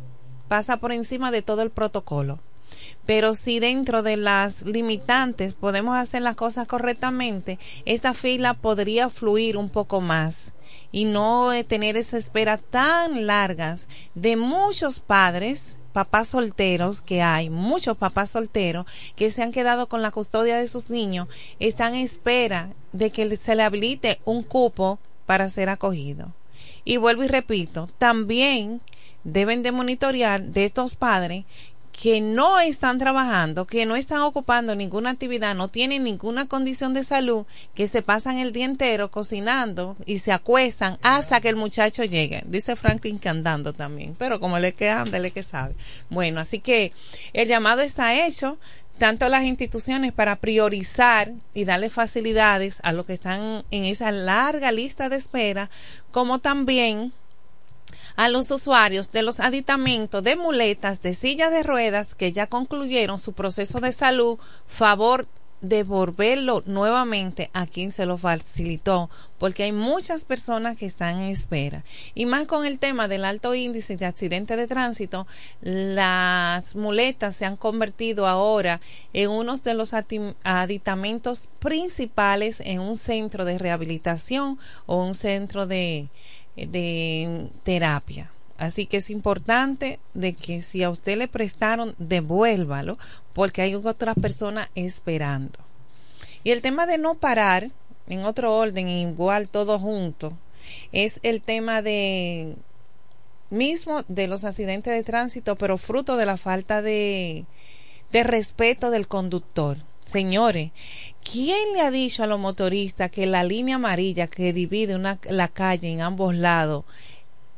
pasa por encima de todo el protocolo. Pero si dentro de las limitantes podemos hacer las cosas correctamente, esta fila podría fluir un poco más y no tener esa espera tan largas de muchos padres papás solteros que hay, muchos papás solteros que se han quedado con la custodia de sus niños, están en espera de que se le habilite un cupo para ser acogido. Y vuelvo y repito, también deben de monitorear de estos padres que no están trabajando, que no están ocupando ninguna actividad, no tienen ninguna condición de salud, que se pasan el día entero cocinando y se acuestan hasta que el muchacho llegue. Dice Franklin que andando también, pero como le que anda, le que sabe. Bueno, así que el llamado está hecho tanto las instituciones para priorizar y darle facilidades a los que están en esa larga lista de espera, como también a los usuarios de los aditamentos de muletas de sillas de ruedas que ya concluyeron su proceso de salud, favor devolverlo nuevamente a quien se lo facilitó, porque hay muchas personas que están en espera. Y más con el tema del alto índice de accidentes de tránsito, las muletas se han convertido ahora en uno de los aditamentos principales en un centro de rehabilitación o un centro de, de terapia. Así que es importante de que si a usted le prestaron, devuélvalo, porque hay otras personas esperando. Y el tema de no parar, en otro orden, igual todo junto, es el tema de mismo de los accidentes de tránsito, pero fruto de la falta de, de respeto del conductor. Señores, ¿quién le ha dicho a los motoristas que la línea amarilla que divide la calle en ambos lados,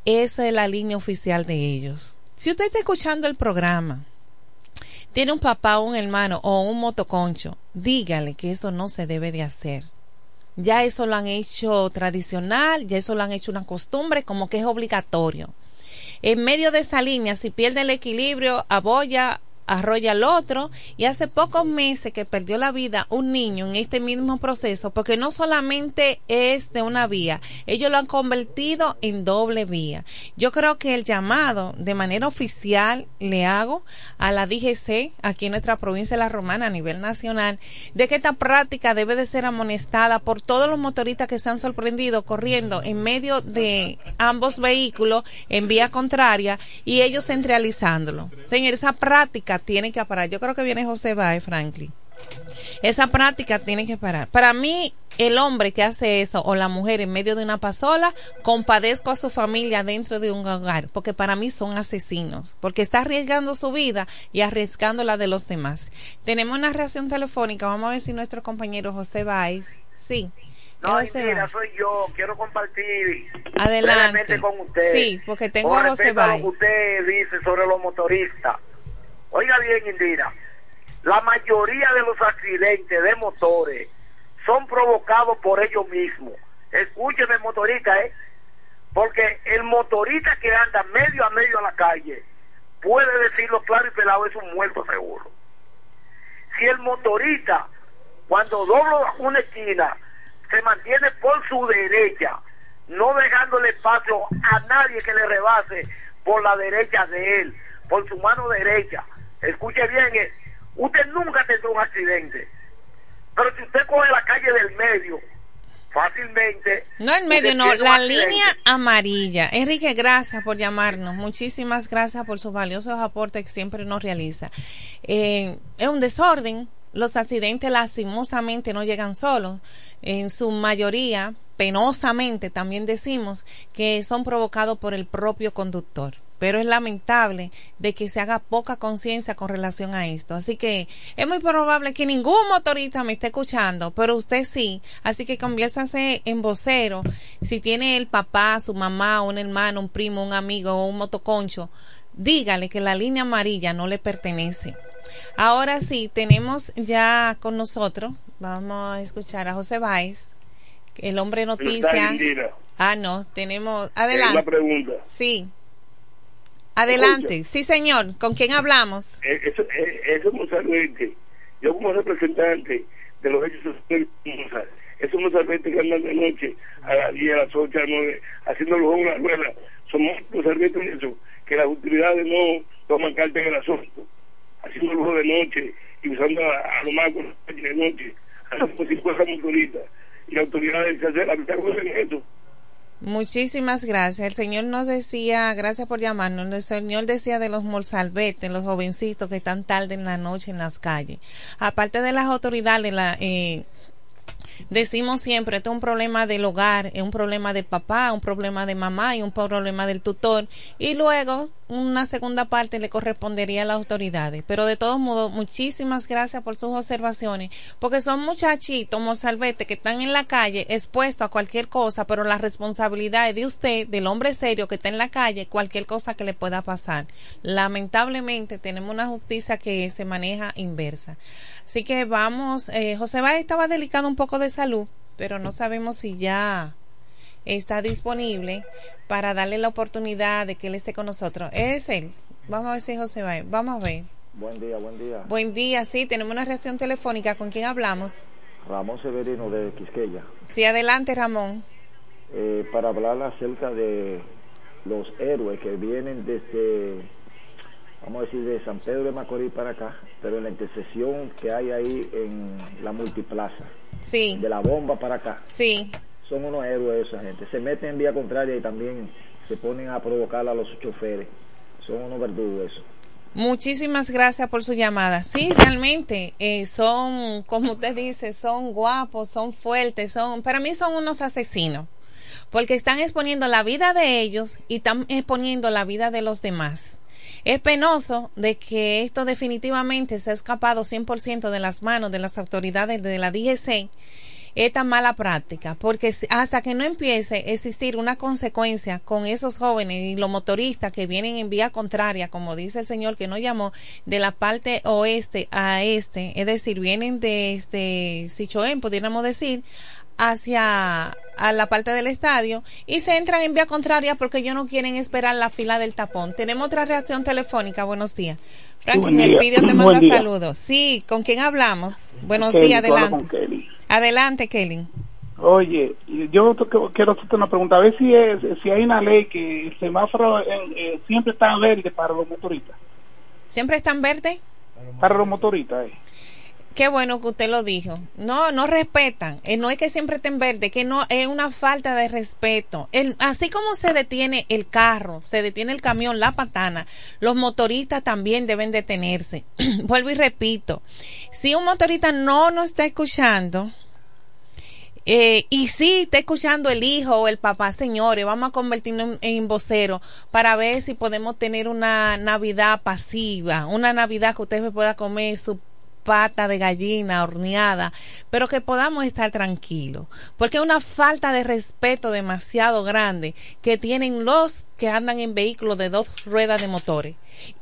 esa es la línea oficial de ellos? Si usted está escuchando el programa, tiene un papá, un hermano o un motoconcho, dígale que eso no se debe de hacer. Ya eso lo han hecho tradicional, ya eso lo han hecho una costumbre, como que es obligatorio. En medio de esa línea, si pierde el equilibrio, aboya arrolla al otro y hace pocos meses que perdió la vida un niño en este mismo proceso porque no solamente es de una vía, ellos lo han convertido en doble vía. Yo creo que el llamado de manera oficial le hago a la DGC aquí en nuestra provincia de La Romana a nivel nacional de que esta práctica debe de ser amonestada por todos los motoristas que se han sorprendido corriendo en medio de ambos vehículos en vía contraria y ellos centralizándolo. Señor, esa práctica tiene que parar. Yo creo que viene José Baez, Franklin. Esa práctica tiene que parar. Para mí, el hombre que hace eso o la mujer en medio de una pasola, compadezco a su familia dentro de un hogar, porque para mí son asesinos, porque está arriesgando su vida y arriesgando la de los demás. Tenemos una reacción telefónica, vamos a ver si nuestro compañero José Baez, sí. No, mira, soy yo, quiero compartir Adelante. con usted. Sí, porque tengo a José lo que usted dice sobre los motoristas Oiga bien, Indira, la mayoría de los accidentes de motores son provocados por ellos mismos. Escúcheme, motorista, ¿eh? Porque el motorista que anda medio a medio a la calle puede decirlo claro y pelado, es un muerto seguro. Si el motorista, cuando dobla una esquina, se mantiene por su derecha, no dejándole espacio a nadie que le rebase por la derecha de él, por su mano derecha, escuche bien, eh, usted nunca tendrá un accidente. Pero si usted coge la calle del medio, fácilmente. No el medio, no, la línea amarilla. Enrique, gracias por llamarnos. Muchísimas gracias por sus valiosos aportes que siempre nos realiza. Eh, es un desorden. Los accidentes lastimosamente no llegan solos. En su mayoría, penosamente también decimos que son provocados por el propio conductor pero es lamentable de que se haga poca conciencia con relación a esto. Así que es muy probable que ningún motorista me esté escuchando, pero usted sí. Así que conviértase en vocero. Si tiene el papá, su mamá, un hermano, un primo, un amigo o un motoconcho, dígale que la línea amarilla no le pertenece. Ahora sí, tenemos ya con nosotros, vamos a escuchar a José Báez, el hombre noticia. Ah, no, tenemos. Adelante. Una pregunta. Sí. Adelante. Sí, señor. ¿Con quién hablamos? Eh, eso, eh, eso. Yo como representante de los hechos sociales, esos Mozalbete que andan de noche a las 10, a las 8, a las 9, haciendo los en la rueda, somos Mozalbete en eso, que las utilidades no toman carta en el asunto, haciendo lujo de noche y usando a, a los magos de noche, como si fuera motorista, y las autoridades se hacen la mitad en eso. Muchísimas gracias. El Señor nos decía, gracias por llamarnos, el Señor decía de los molsalvetes, los jovencitos que están tarde en la noche en las calles. Aparte de las autoridades, eh, decimos siempre, esto es un problema del hogar, es un problema de papá, un problema de mamá y un problema del tutor. Y luego una segunda parte le correspondería a las autoridades. Pero de todos modos, muchísimas gracias por sus observaciones, porque son muchachitos, mozalbete, que están en la calle expuestos a cualquier cosa, pero la responsabilidad es de usted, del hombre serio que está en la calle, cualquier cosa que le pueda pasar. Lamentablemente tenemos una justicia que se maneja inversa. Así que vamos, eh, José Báez estaba delicado un poco de salud, pero no sabemos si ya está disponible para darle la oportunidad de que él esté con nosotros. Es él. Vamos a ver si José va. Vamos a ver. Buen día, buen día. Buen día, sí, tenemos una reacción telefónica. ¿Con quién hablamos? Ramón Severino de Quisqueya. Sí, adelante, Ramón. Eh, para hablar acerca de los héroes que vienen desde, vamos a decir, de San Pedro de Macorís para acá, pero en la intersección que hay ahí en la multiplaza. Sí. De la bomba para acá. Sí son unos héroes esa gente. Se meten en vía contraria y también se ponen a provocar a los choferes. Son unos verdugos eso. Muchísimas gracias por su llamada. Sí, realmente eh, son, como usted dice, son guapos, son fuertes, son, para mí son unos asesinos, porque están exponiendo la vida de ellos y están exponiendo la vida de los demás. Es penoso de que esto definitivamente se ha escapado 100% de las manos de las autoridades de la DGC esta mala práctica, porque hasta que no empiece a existir una consecuencia con esos jóvenes y los motoristas que vienen en vía contraria, como dice el señor que nos llamó, de la parte oeste a este, es decir, vienen de este Sichoén, pudiéramos decir, hacia a la parte del estadio y se entran en vía contraria porque ellos no quieren esperar la fila del tapón. Tenemos otra reacción telefónica. Buenos días. Franklin, el vídeo te manda saludos. Sí, ¿con quién hablamos? Buenos días, adelante. Adelante, Kelly. Oye, yo quiero hacerte una pregunta. A ver si, es, si hay una ley que el semáforo eh, siempre está verde para los motoristas. ¿Siempre está en verde? Para los motoristas, eh. Qué bueno que usted lo dijo. No, no respetan. Eh, no es que siempre esté en verde, que no es una falta de respeto. Así como se detiene el carro, se detiene el camión, la patana, los motoristas también deben detenerse. Vuelvo y repito, si un motorista no nos está escuchando, eh, y si está escuchando el hijo o el papá, señores, vamos a convertirnos en, en vocero para ver si podemos tener una Navidad pasiva, una Navidad que usted pueda comer su pata de gallina horneada, pero que podamos estar tranquilos, porque es una falta de respeto demasiado grande que tienen los que andan en vehículos de dos ruedas de motores.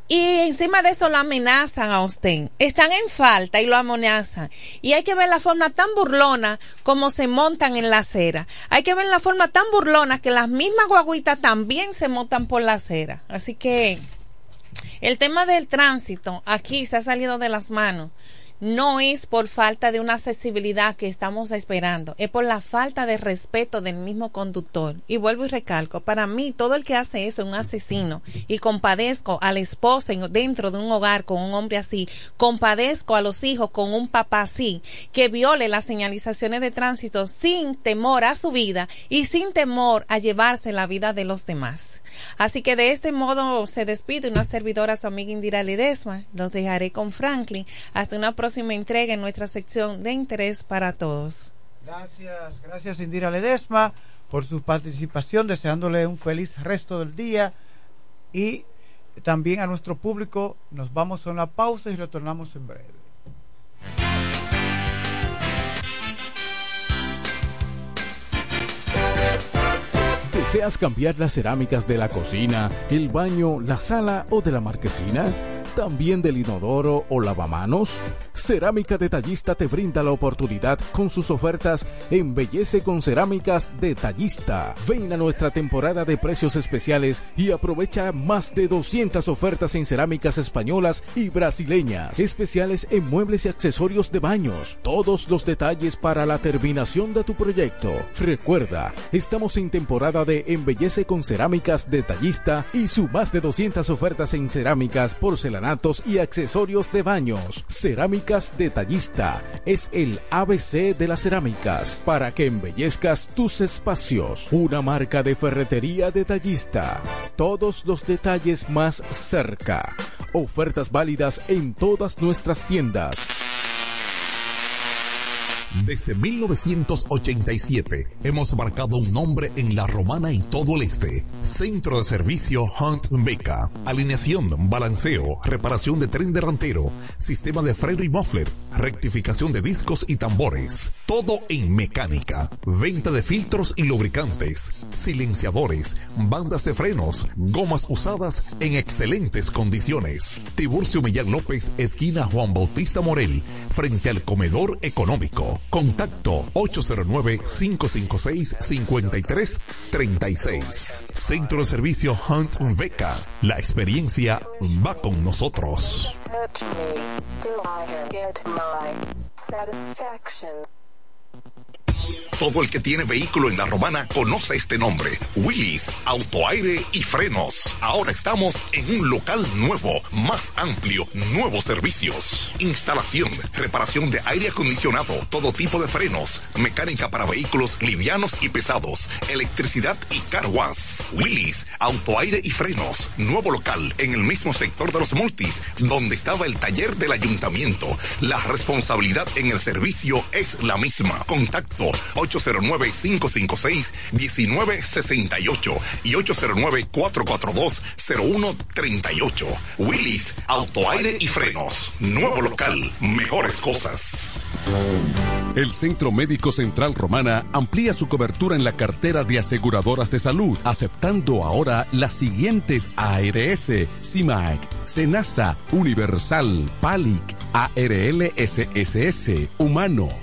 Y encima de eso lo amenazan a usted. Están en falta y lo amenazan. Y hay que ver la forma tan burlona como se montan en la acera. Hay que ver la forma tan burlona que las mismas guaguitas también se montan por la acera. Así que el tema del tránsito aquí se ha salido de las manos no es por falta de una accesibilidad que estamos esperando, es por la falta de respeto del mismo conductor. Y vuelvo y recalco, para mí todo el que hace eso es un asesino y compadezco a la esposa dentro de un hogar con un hombre así, compadezco a los hijos con un papá así, que viole las señalizaciones de tránsito sin temor a su vida y sin temor a llevarse la vida de los demás. Así que de este modo se despide una servidora, su amiga Indira Ledesma. Los dejaré con Franklin hasta una próxima entrega en nuestra sección de interés para todos. Gracias, gracias Indira Ledesma por su participación, deseándole un feliz resto del día Y también a nuestro público nos vamos a una pausa y retornamos en breve. ¿Deseas cambiar las cerámicas de la cocina, el baño, la sala o de la marquesina? También del inodoro o lavamanos? Cerámica Detallista te brinda la oportunidad con sus ofertas Embellece con Cerámicas Detallista. Ven a nuestra temporada de precios especiales y aprovecha más de 200 ofertas en cerámicas españolas y brasileñas, especiales en muebles y accesorios de baños. Todos los detalles para la terminación de tu proyecto. Recuerda, estamos en temporada de Embellece con Cerámicas Detallista y su más de 200 ofertas en cerámicas, y accesorios de baños. Cerámicas Detallista es el ABC de las cerámicas para que embellezcas tus espacios. Una marca de ferretería detallista. Todos los detalles más cerca. Ofertas válidas en todas nuestras tiendas. Desde 1987 hemos marcado un nombre en la romana y todo el este. Centro de servicio Hunt Beca. Alineación, balanceo, reparación de tren delantero, sistema de freno y muffler, rectificación de discos y tambores. Todo en mecánica. Venta de filtros y lubricantes, silenciadores, bandas de frenos, gomas usadas en excelentes condiciones. Tiburcio Millán López, esquina Juan Bautista Morel, frente al comedor económico. Contacto 809-556-5336. Centro de Servicio Hunt Beca. La experiencia va con nosotros. Todo el que tiene vehículo en la romana conoce este nombre. Willis, autoaire y frenos. Ahora estamos en un local nuevo, más amplio, nuevos servicios. Instalación, reparación de aire acondicionado, todo tipo de frenos, mecánica para vehículos livianos y pesados, electricidad y car wash. Willis, autoaire y frenos. Nuevo local en el mismo sector de los multis, donde estaba el taller del ayuntamiento. La responsabilidad en el servicio es la misma. Contacto 809-556-1968 y 809-442-0138. Willis, autoaire y frenos. Nuevo local, mejores cosas. El Centro Médico Central Romana amplía su cobertura en la cartera de aseguradoras de salud, aceptando ahora las siguientes ARS, CIMAC, SENASA, Universal, PALIC, ARLSSS, Humano,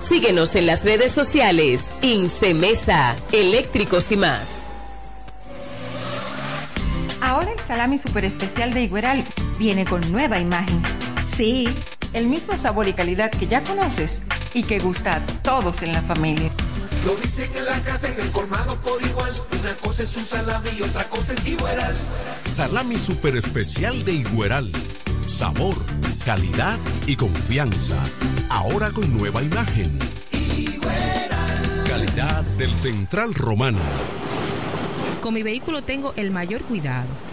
Síguenos en las redes sociales. Incemesa, eléctricos y más. Ahora el salami super especial de Igueral viene con nueva imagen. Sí, el mismo sabor y calidad que ya conoces y que gusta a todos en la familia. Lo dicen en la casa, en el colmado por igual. Una cosa es un salami y otra cosa es Igueral. Salami super especial de Igueral. Sabor, calidad y confianza. Ahora con nueva imagen. Calidad del Central Romano. Con mi vehículo tengo el mayor cuidado.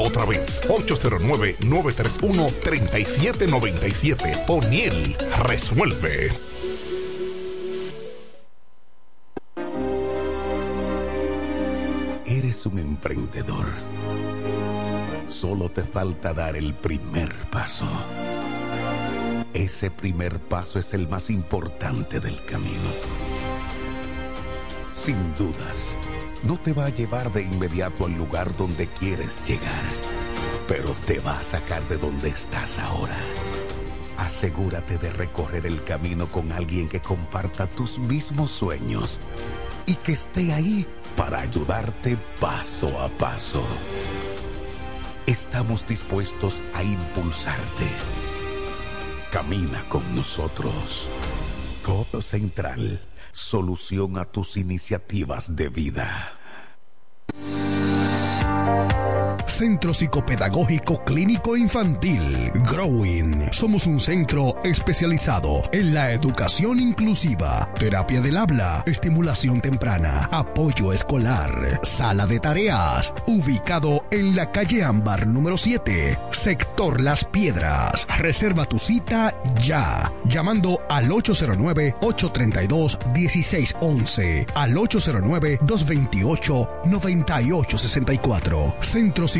otra vez. 809-931-3797. O'Neill resuelve. Eres un emprendedor. Solo te falta dar el primer paso. Ese primer paso es el más importante del camino. Sin dudas, no te va a llevar de inmediato al lugar donde quieres llegar, pero te va a sacar de donde estás ahora. Asegúrate de recorrer el camino con alguien que comparta tus mismos sueños y que esté ahí para ayudarte paso a paso. Estamos dispuestos a impulsarte. Camina con nosotros. Codo Central, solución a tus iniciativas de vida. Centro Psicopedagógico Clínico Infantil, Growing. Somos un centro especializado en la educación inclusiva, terapia del habla, estimulación temprana, apoyo escolar, sala de tareas, ubicado en la calle Ámbar número 7, sector Las Piedras. Reserva tu cita ya, llamando al 809-832-1611, al 809-228-9864. Centro Psicopedagógico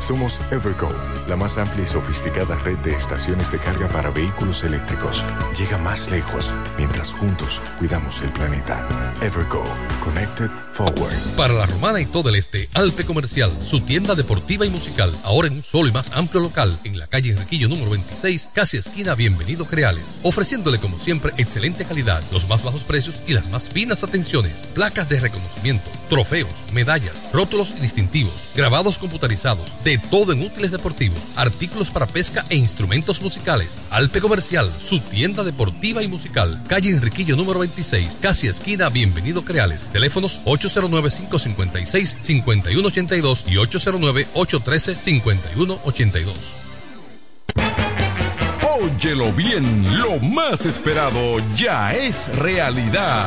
Somos Evergo, la más amplia y sofisticada red de estaciones de carga para vehículos eléctricos. Llega más lejos mientras juntos cuidamos el planeta. Evergo, Connected Para la Romana y todo el este, Alpe Comercial, su tienda deportiva y musical, ahora en un solo y más amplio local, en la calle Enriquillo número 26, casi esquina Bienvenido Creales, ofreciéndole como siempre excelente calidad, los más bajos precios y las más finas atenciones, placas de reconocimiento, trofeos, medallas, rótulos y distintivos, grabados computarizados, de todo en útiles deportivos, artículos para pesca e instrumentos musicales. Alpe Comercial, su tienda deportiva y musical, calle Enriquillo número 26, casi esquina Bienvenido Creales, teléfonos 809-556-5182 y 809-813-5182. Óyelo bien, lo más esperado ya es realidad.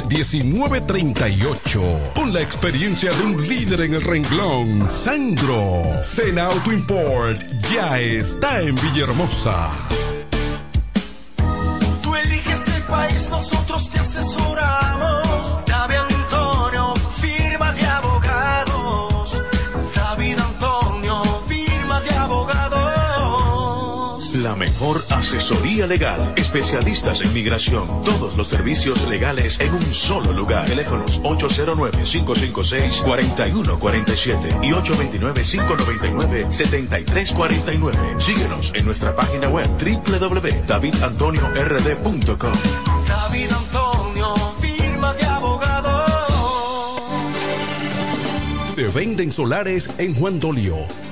809-866-1938. Con la experiencia de un líder en el renglón, Sandro. Sena Auto Import ya está en Villahermosa. Tú eliges el país, nosotros te asesoramos. La mejor asesoría legal. Especialistas en migración. Todos los servicios legales en un solo lugar. Teléfonos 809-556-4147 y 829-599-7349. Síguenos en nuestra página web www.davidantoniord.com. David Antonio, firma de abogados. Se venden solares en Juan Dolio.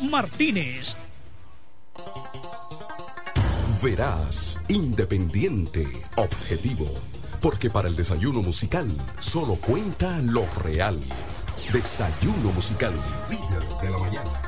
Martínez. Verás, independiente, objetivo. Porque para el desayuno musical solo cuenta lo real. Desayuno musical, líder de la mañana.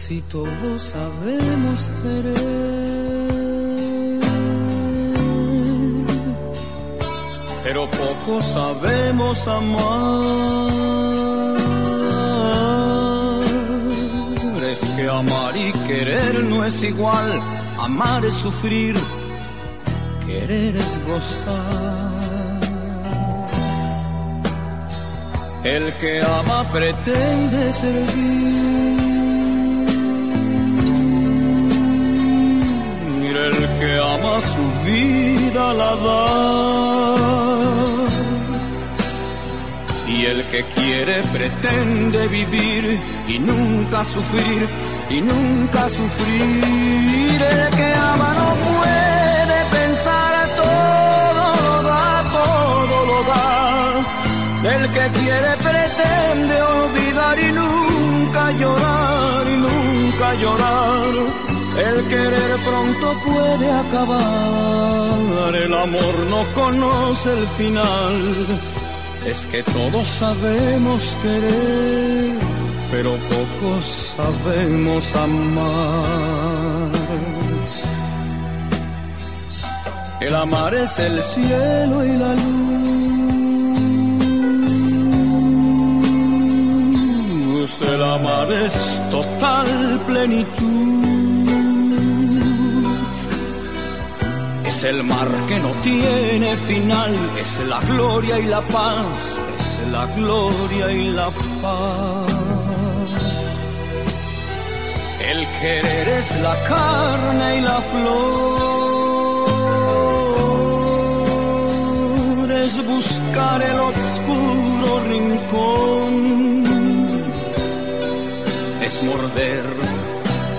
Casi todos sabemos querer, pero poco sabemos amar. Es que amar y querer no es igual, amar es sufrir, querer es gozar. El que ama pretende servir. El que ama su vida la da. Y el que quiere pretende vivir y nunca sufrir, y nunca sufrir. El que ama no puede pensar, todo lo da, todo lo da. El que quiere pretende olvidar y nunca llorar, y nunca llorar. El querer pronto puede acabar, el amor no conoce el final. Es que todos sabemos querer, pero pocos sabemos amar. El amar es el cielo y la luz. El amar es total plenitud. Es el mar que no tiene final, es la gloria y la paz, es la gloria y la paz. El querer es la carne y la flor, es buscar el oscuro rincón, es morder,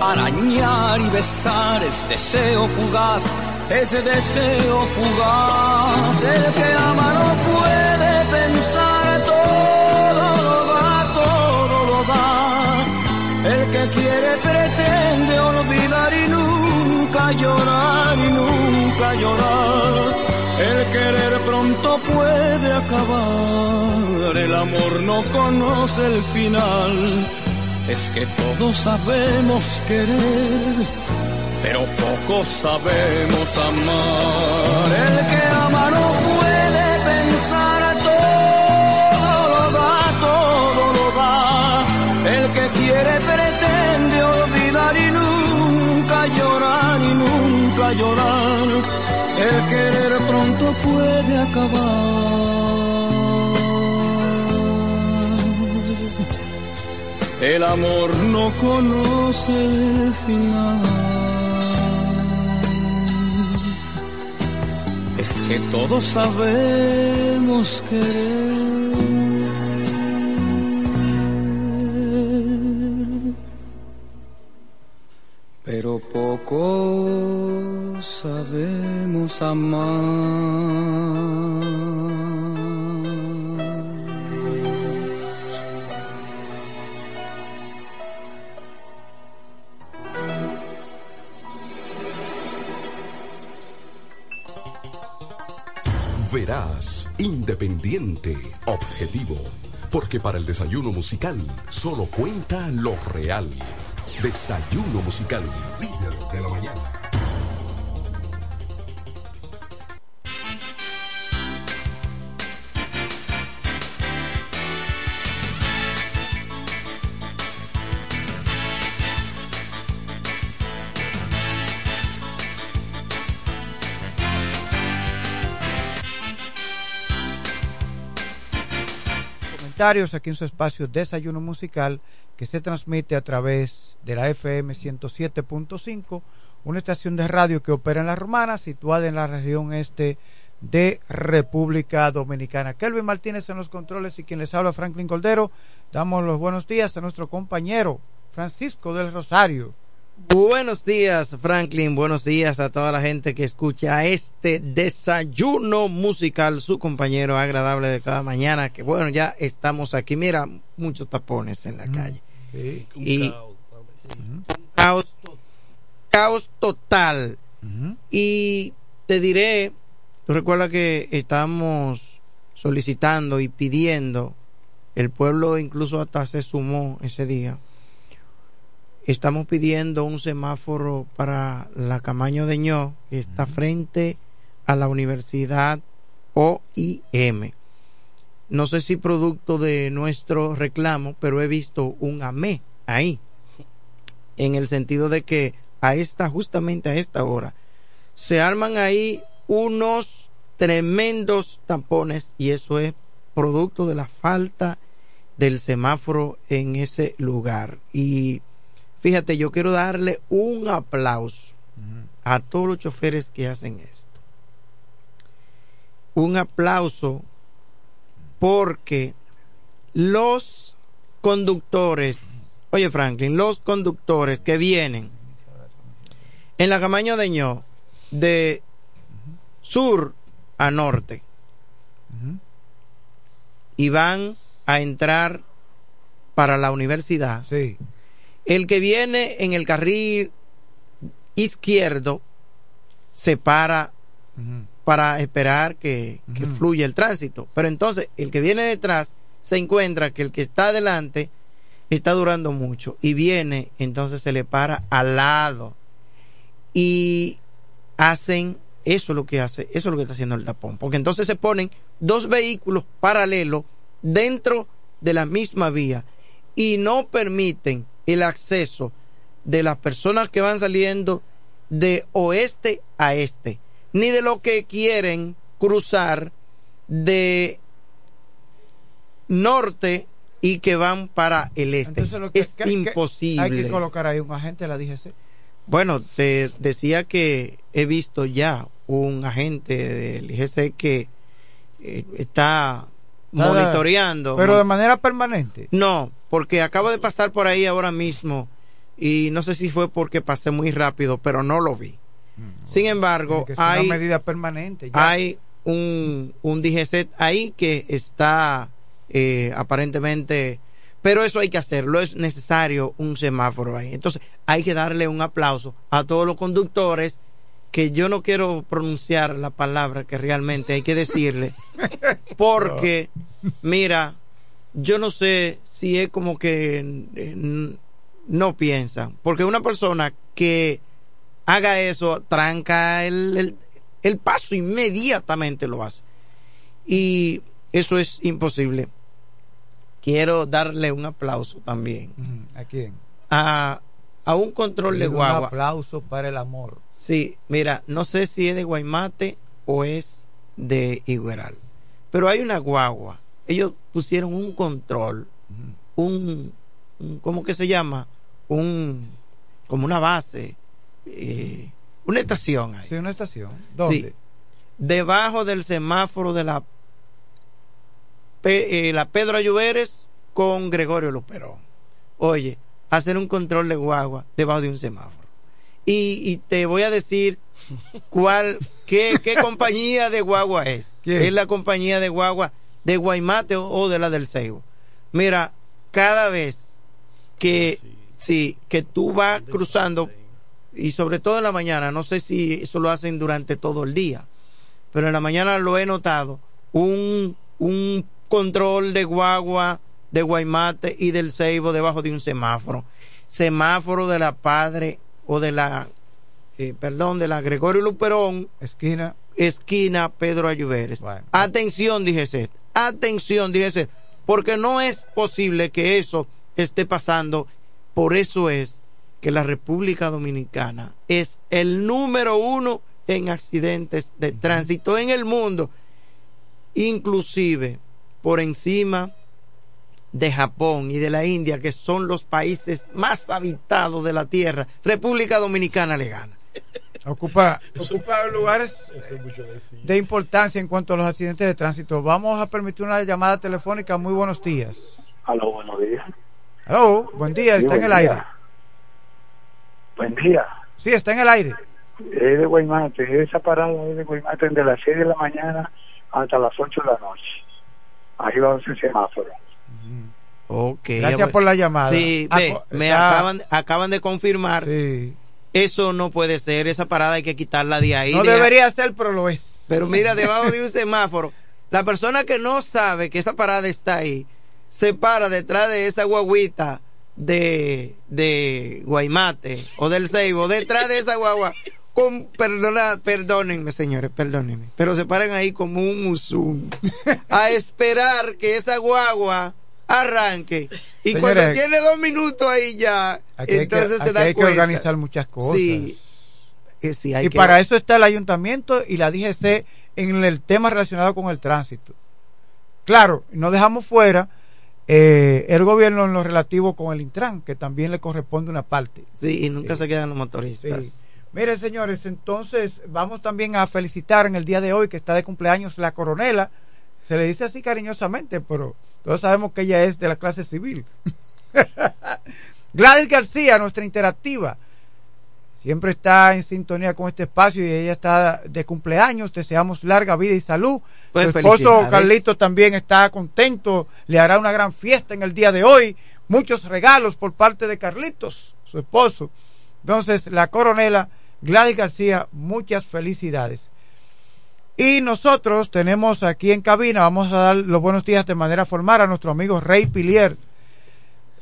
arañar y besar, es deseo fugaz ese deseo fugaz. El que ama no puede pensar, todo lo da, todo lo da. El que quiere pretende olvidar y nunca llorar y nunca llorar. El querer pronto puede acabar, el amor no conoce el final. Es que todos sabemos querer pero pocos sabemos amar. El que ama no puede pensar, todo lo da, todo lo da. El que quiere pretende olvidar y nunca llorar y nunca llorar. El querer pronto puede acabar. El amor no conoce el final. Que todos sabemos querer, pero poco sabemos amar. Independiente, objetivo. Porque para el desayuno musical solo cuenta lo real. Desayuno musical, líder de la mañana. Aquí en su espacio Desayuno Musical que se transmite a través de la FM 107.5, una estación de radio que opera en La Romana, situada en la región este de República Dominicana. Kelvin Martínez en los controles y quien les habla Franklin Coldero. Damos los buenos días a nuestro compañero Francisco del Rosario. Buenos días, Franklin. Buenos días a toda la gente que escucha este desayuno musical, su compañero agradable de cada mañana. Que bueno, ya estamos aquí. Mira, muchos tapones en la calle. Y un caos, caos total. Y te diré, tú recuerdas que estamos solicitando y pidiendo, el pueblo incluso hasta se sumó ese día estamos pidiendo un semáforo para la Camaño de Ño, que está frente a la Universidad OIM. No sé si producto de nuestro reclamo, pero he visto un AME ahí, en el sentido de que a esta, justamente a esta hora, se arman ahí unos tremendos tampones y eso es producto de la falta del semáforo en ese lugar. Y Fíjate, yo quiero darle un aplauso a todos los choferes que hacen esto. Un aplauso porque los conductores, oye Franklin, los conductores que vienen en la Camaño de Ño de sur a norte y van a entrar para la universidad. Sí el que viene en el carril izquierdo se para para esperar que, fluya el tránsito. Pero entonces el que viene detrás se encuentra que el que está adelante está durando mucho y viene, entonces se le para al lado. Y hacen eso es lo que hace, eso es lo que está haciendo el tapón, porque entonces se ponen dos vehículos paralelos dentro de la misma vía y no permiten el acceso de las personas que van saliendo de oeste a este, ni de lo que quieren cruzar de norte y que van para el este. es imposible. hay que colocar ahí un agente de la DGC. Bueno, te decía que he visto ya un agente del DGC que eh, está monitoreando. Pero de manera permanente. No, porque acabo de pasar por ahí ahora mismo y no sé si fue porque pasé muy rápido, pero no lo vi. Mm, Sin embargo, hay una medida permanente. Hay un, un DGC ahí que está eh, aparentemente, pero eso hay que hacerlo, es necesario un semáforo ahí. Entonces, hay que darle un aplauso a todos los conductores que yo no quiero pronunciar la palabra que realmente hay que decirle, porque, mira, yo no sé si es como que eh, no piensa. Porque una persona que haga eso, tranca el, el, paso, inmediatamente lo hace. Y eso es imposible. Quiero darle un aplauso también. ¿A quién? A, a un control de guagua. Un aplauso para el amor. Sí, mira, no sé si es de Guaymate o es de Igueral. Pero hay una guagua ellos pusieron un control, un, ¿cómo que se llama? Un, como una base, eh, una estación. Ahí. Sí, una estación. ¿Dónde? debajo del semáforo de la, eh, la Pedro Ayuberes con Gregorio Luperón. Oye, hacer un control de guagua debajo de un semáforo. Y, y te voy a decir cuál, qué, qué compañía de guagua es. Es la compañía de guagua de Guaymate o, de la del Ceibo. Mira, cada vez que sí. que tú vas cruzando y sobre todo en la mañana, no sé si eso lo hacen durante todo el día, pero en la mañana lo he notado, un, un control de guagua de Guaymate y del Ceibo debajo de un semáforo. Semáforo de la Padre o de la, eh, perdón, de la Gregorio Luperón. Esquina. Esquina Pedro Ayuberes. Atención, dije Atención, dije Porque no es posible que eso esté pasando. Por eso es que la República Dominicana es el número uno en accidentes de tránsito en el mundo, inclusive por encima de Japón y de la India, que son los países más habitados de la Tierra. República Dominicana le gana. Ocupa, ocupa lugares de importancia en cuanto a los accidentes de tránsito. Vamos a permitir una llamada telefónica. Muy buenos días. Aló, buenos días. Aló, buen día, está en el aire. Buen día. Sí, está en el aire. Es de Guaymate, esa parada es de Guaymate de las 6 de la mañana hasta las 8 de la noche. Ahí va ese semáforo. Okay, Gracias por la llamada. Sí, ve, me acaban, acaban de confirmar. Eso no puede ser, esa parada hay que quitarla de ahí. No de debería ser, pero lo es. Pero mira, debajo de un semáforo, la persona que no sabe que esa parada está ahí, se para detrás de esa guaguita de, de Guaymate o del Ceibo, detrás de esa guagua. Con, perdona, perdónenme, señores, perdónenme, pero se paran ahí como un musum a esperar que esa guagua arranque. Y cuando tiene dos minutos ahí ya, entonces que, se da hay cuenta. que organizar muchas cosas. Sí, que sí, hay y que- para eso está el ayuntamiento y la DGC en el tema relacionado con el tránsito. Claro, no dejamos fuera eh, el gobierno en lo relativo con el Intran, que también le corresponde una parte. Sí, y nunca se quedan los motoristas. Sí. Miren, señores, entonces vamos también a felicitar en el día de hoy que está de cumpleaños la coronela. Se le dice así cariñosamente, pero todos sabemos que ella es de la clase civil. Gladys García, nuestra interactiva, siempre está en sintonía con este espacio y ella está de cumpleaños. Deseamos larga vida y salud. Pues, Su esposo. Carlito también está contento. Le hará una gran fiesta en el día de hoy. Muchos regalos por parte de Carlitos, su esposo. Entonces, la coronela Gladys García, muchas felicidades. Y nosotros tenemos aquí en cabina, vamos a dar los buenos días de manera formal a nuestro amigo Rey Pilier,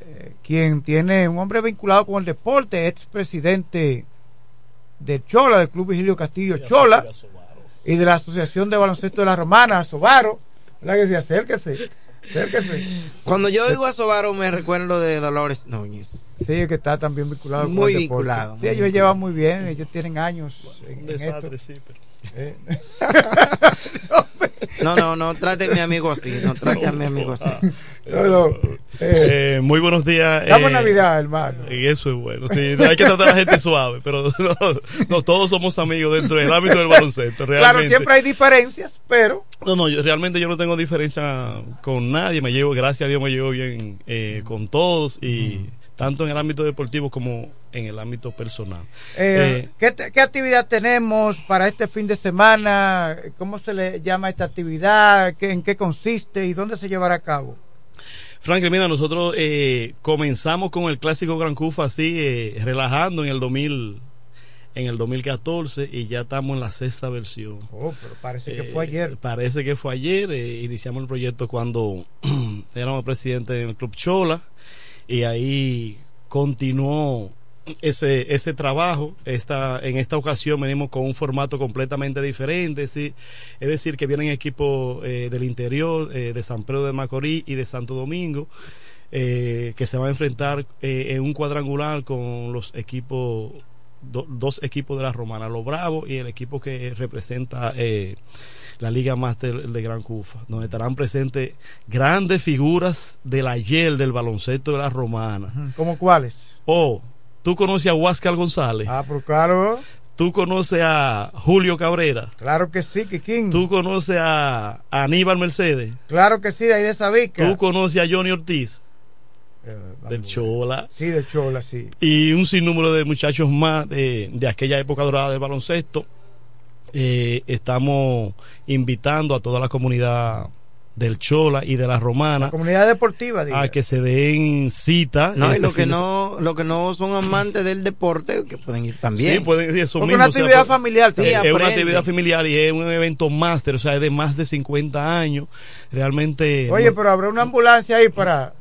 eh, quien tiene un hombre vinculado con el deporte, ex presidente de Chola, del Club Vigilio Castillo Chola, y de la Asociación de Baloncesto de la Romana, Sobaro. ¿Verdad que sí? Acérquese, acérquese. Cuando yo oigo a Sobaro me recuerdo de Dolores Núñez. Sí, que está también vinculado con Muy el deporte. vinculado, Sí, muy ellos llevan muy bien, ellos tienen años en, en desastre, esto. sí, pero- Eh. No, no, no trate a mi amigo así, no trate a mi amigo así. No, no, Eh, muy buenos días. Estamos eh, Navidad, hermano. Y eso es bueno. Sí, hay que tratar a la gente suave, pero no, no, todos somos amigos dentro del ámbito del baloncesto. Claro, Realmente. siempre hay diferencias, pero No, no, yo, realmente yo no tengo diferencia con nadie. Me llevo, gracias a Dios, me llevo bien eh, con todos y tanto en el ámbito deportivo como en el ámbito personal. Eh, Eh, ¿qué, te- qué actividad tenemos para este fin de semana? ¿Cómo se le llama esta actividad? ¿Qué- ¿En qué consiste y dónde se llevará a cabo? Franklin, mira, nosotros eh, comenzamos con el clásico Gran Cufa así, eh, relajando en el 2000, en el 2014 y ya estamos en la sexta versión. Oh, pero parece que Eh, fue ayer. Parece que fue ayer. eh, iniciamos el proyecto cuando éramos presidente del Club Chola y ahí continuó ese ese trabajo. Esta, en esta ocasión venimos con un formato completamente diferente. Es decir, que vienen equipos eh, del interior, eh, de San Pedro de Macorís y de Santo Domingo. eh, que se van a enfrentar eh, en un cuadrangular con los equipos do- dos equipos de la Romana, los Bravos y el equipo que representa la Liga Master de Gran Cufa, donde estarán presentes grandes figuras del ayer del baloncesto de la Romana. ¿Cómo cuáles? Oh, tú conoces a Huáscar González. Ah, pero claro. Tú conoces a Julio Cabrera. Claro que sí, Kikín. Tú conoces a, Aníbal Mercedes. Claro que sí, de ahí de Sabica. Tú conoces a Johnny Ortiz. del Chola. Sí, de Chola, sí. y un sinnúmero de muchachos más de, de aquella época dorada del baloncesto. Eh, estamos invitando a toda la comunidad del Chola y de la Romana Comunidad deportiva, diga. a que se den cita. No, y este los que no, los que no son amantes del deporte, que pueden ir también. Sí, pueden sí, eso Porque mismo, una o sea, actividad familiar es- también. es, una actividad familiar y es un evento máster, o sea, es de más de 50 años. Realmente. Oye, no- pero habrá una ambulancia ahí para.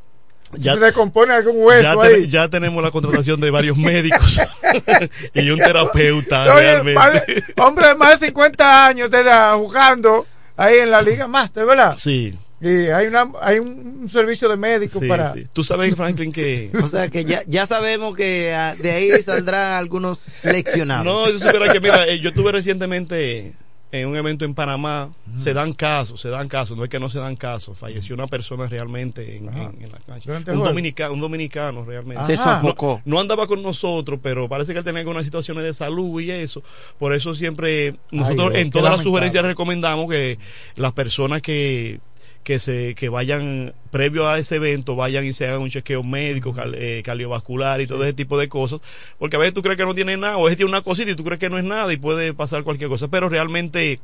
Ya- se descompone algún hueso ya, ahí. ya tenemos la contratación de varios médicos y un terapeuta Oye, realmente. hombre de más de 50 años de edad jugando ahí en la Liga Master, ¿verdad? Sí. Y hay, una, hay un, servicio de médicos Sí, para. sí. Tú sabes, Franklin, que. O sea que ya, ya sabemos que ah, de ahí saldrán algunos leccionados. No, yo supiera que, mira, eh, yo estuve recientemente en un evento en Panamá. Se dan casos, se dan casos, no es que no se dan casos. Falleció una persona realmente en, en- en la cancha. Un juego. dominicano, un dominicano realmente. Se sofocó. No, no andaba con nosotros, pero parece que él tenía algunas situaciones de salud y eso. Por eso siempre, nosotros Dios, en todas las sugerencias recomendamos que las personas que que se que vayan previo a ese evento vayan y se hagan un chequeo médico eh, cardiovascular y todo ese tipo de cosas porque a veces tú crees que no tiene nada o veces tiene una cosita y tú crees que no es nada y puede pasar cualquier cosa pero realmente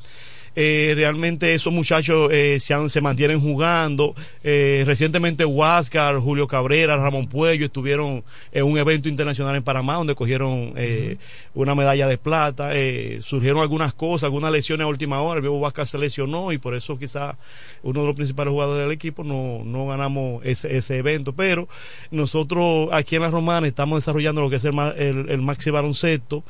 eh, realmente esos muchachos eh, se, han- se mantienen jugando. Eh, recientemente Huáscar, Julio Cabrera, Ramón Puello estuvieron en un evento internacional en Panamá donde cogieron eh, una medalla de plata. Eh, surgieron algunas cosas, algunas lesiones a última hora. El viejo Huáscar se lesionó y por eso quizá uno de los principales jugadores del equipo no, no ganamos ese, ese evento. Pero nosotros aquí en la Romana estamos desarrollando lo que es el, el, el maxi baloncesto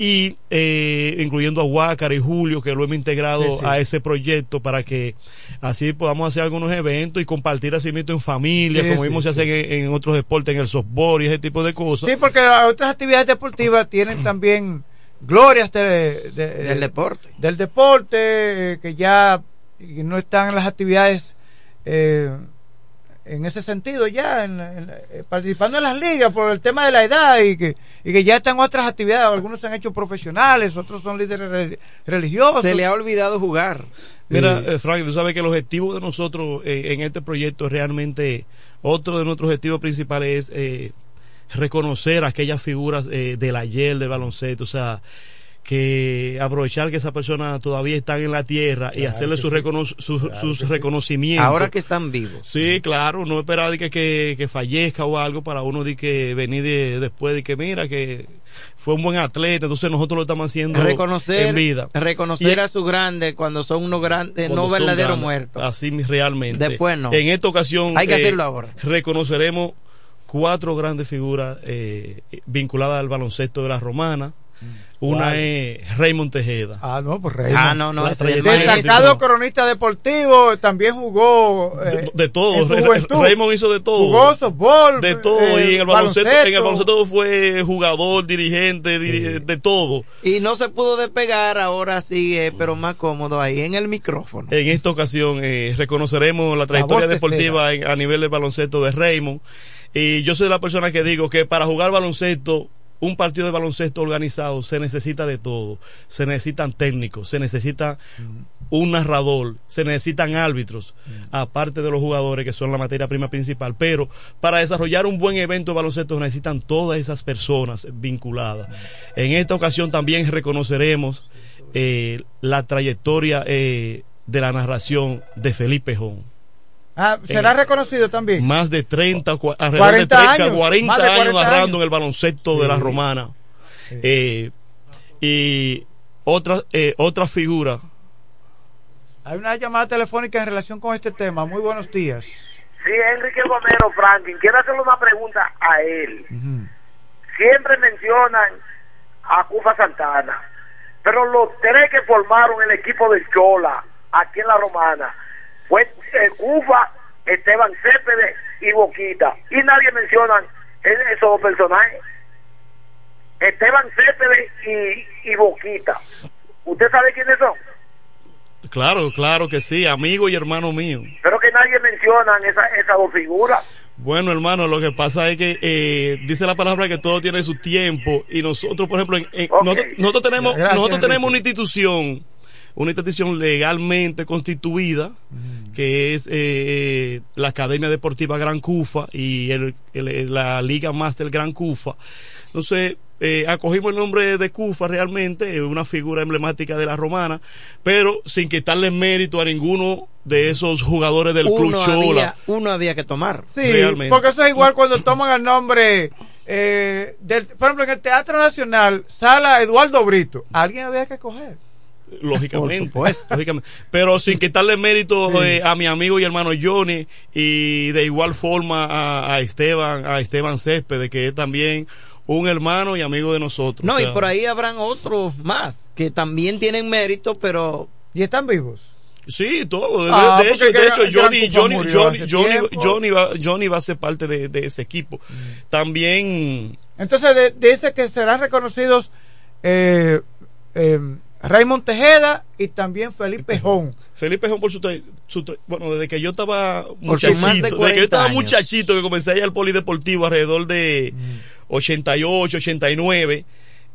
y eh, incluyendo a Huácar y Julio que lo hemos integrado Sí, sí. a ese proyecto para que así podamos hacer algunos eventos y compartir así mismo en familia Sí, como sí, mismo se sí. hacen en, en otros deportes en el softball y ese tipo de cosas Sí, porque las otras actividades deportivas tienen también glorias de- de- Del deporte. del deporte eh, que ya no están en las actividades eh, en ese sentido ya en, en- eh, participando en las ligas por el tema de la edad y que, y que ya están otras actividades. Algunos se han hecho profesionales otros son líderes re- religiosos. Se le ha olvidado jugar. Mira, eh, Frank, tú sabes que el objetivo de nosotros eh, en este proyecto es realmente, otro de nuestros objetivos principales es eh, reconocer aquellas figuras eh, del ayer del baloncesto, o sea, que aprovechar que esas personas todavía están en la tierra y hacerle su sí. recono- su- sus reconocimientos. Ahora que están vivos. Sí, claro, no esperar de que, que, que fallezca o algo para uno de que venir de- después de que mira que fue un buen atleta, entonces nosotros lo estamos haciendo reconocer en vida. reconocer Y- a sus grandes cuando son unos grandes no verdaderos muertos Así realmente. Después no. En esta ocasión Hay que eh, hacerlo ahora. Reconoceremos cuatro grandes figuras eh, vinculadas al baloncesto de la romana. Una es Raymond Tejeda. ah no pues Raymond. ah no no destacado cronista deportivo también jugó eh, de, de todo. Raymond hizo de todo. jugó softball de todo, eh, y en el baloncesto, en el baloncesto fue jugador, dirigente, diri- de todo. y no se pudo despegar ahora sí eh, pero más cómodo ahí en el micrófono En esta ocasión eh, reconoceremos la trayectoria deportiva en- a nivel del baloncesto de Raymond. Y yo soy la persona que digo que para jugar baloncesto, un partido de baloncesto organizado, se necesita de todo. Se necesitan técnicos, se necesita un narrador, se necesitan árbitros, aparte de los jugadores que son la materia prima principal. Pero para desarrollar un buen evento de baloncesto necesitan todas esas personas vinculadas. En esta ocasión también reconoceremos eh, la trayectoria eh, de la narración de Felipe Jón. Ah, será Eh, reconocido también Más de 30, cua- alrededor 40 de 30, años, 40 más de años 40 narrando años. en el baloncesto de la Sí. romana. Eh, y otra, eh, otra figura hay una llamada telefónica en relación con este tema muy buenos días Sí, Enrique Romero Franklin, quiero hacerle una pregunta a él. Siempre mencionan a Cufa Santana, pero los tres que formaron el equipo del Chola aquí en la Romana fue Cufa, Esteban Céspedes y Boquita. Y nadie menciona esos dos personajes. Esteban Céspedes y, y Boquita. ¿Usted sabe quiénes son? Claro, claro que sí, amigo y hermano mío. Pero que nadie menciona esa, esas dos figuras. Bueno, hermano, lo que pasa es que eh, dice la palabra que todo tiene su tiempo y nosotros, por ejemplo, en- en- nosotros, nosotros tenemos Gracias, nosotros tenemos una institución, una institución legalmente constituida que es eh, la Academia Deportiva Gran Cufa y el, el- la Liga Master Gran Cufa. Entonces, eh, acogimos el nombre de Cufa realmente, es una figura emblemática de la romana, pero sin quitarle mérito a ninguno de esos jugadores del Club uno Chola. había, uno había que tomar. Sí, Realmente. porque eso es igual cuando toman el nombre, eh, del, por ejemplo, en el Teatro Nacional, Sala Eduardo Brito. Alguien había que coger. Lógicamente, Por supuesto. lógicamente. Pero sin quitarle mérito eh, a mi amigo y hermano Johnny y de igual forma a, a Esteban, a Esteban Céspedes, que es también un hermano y amigo de nosotros. No, O y por ahí habrán otros más que también tienen mérito, pero. ¿Y están vivos? Sí, todo. De, Ah, de hecho, de hecho Johnny, Johnny, Johnny, Johnny, va, Johnny va a ser parte de, de ese equipo. También Entonces de- dice que serán reconocidos eh, eh, Raymond Tejeda y también Felipe Jón. Felipe Jón por su, tra- su tra- bueno desde que yo estaba de muchachito, desde que 40 yo estaba años. muchachito que comencé a ir al polideportivo alrededor de 88, 89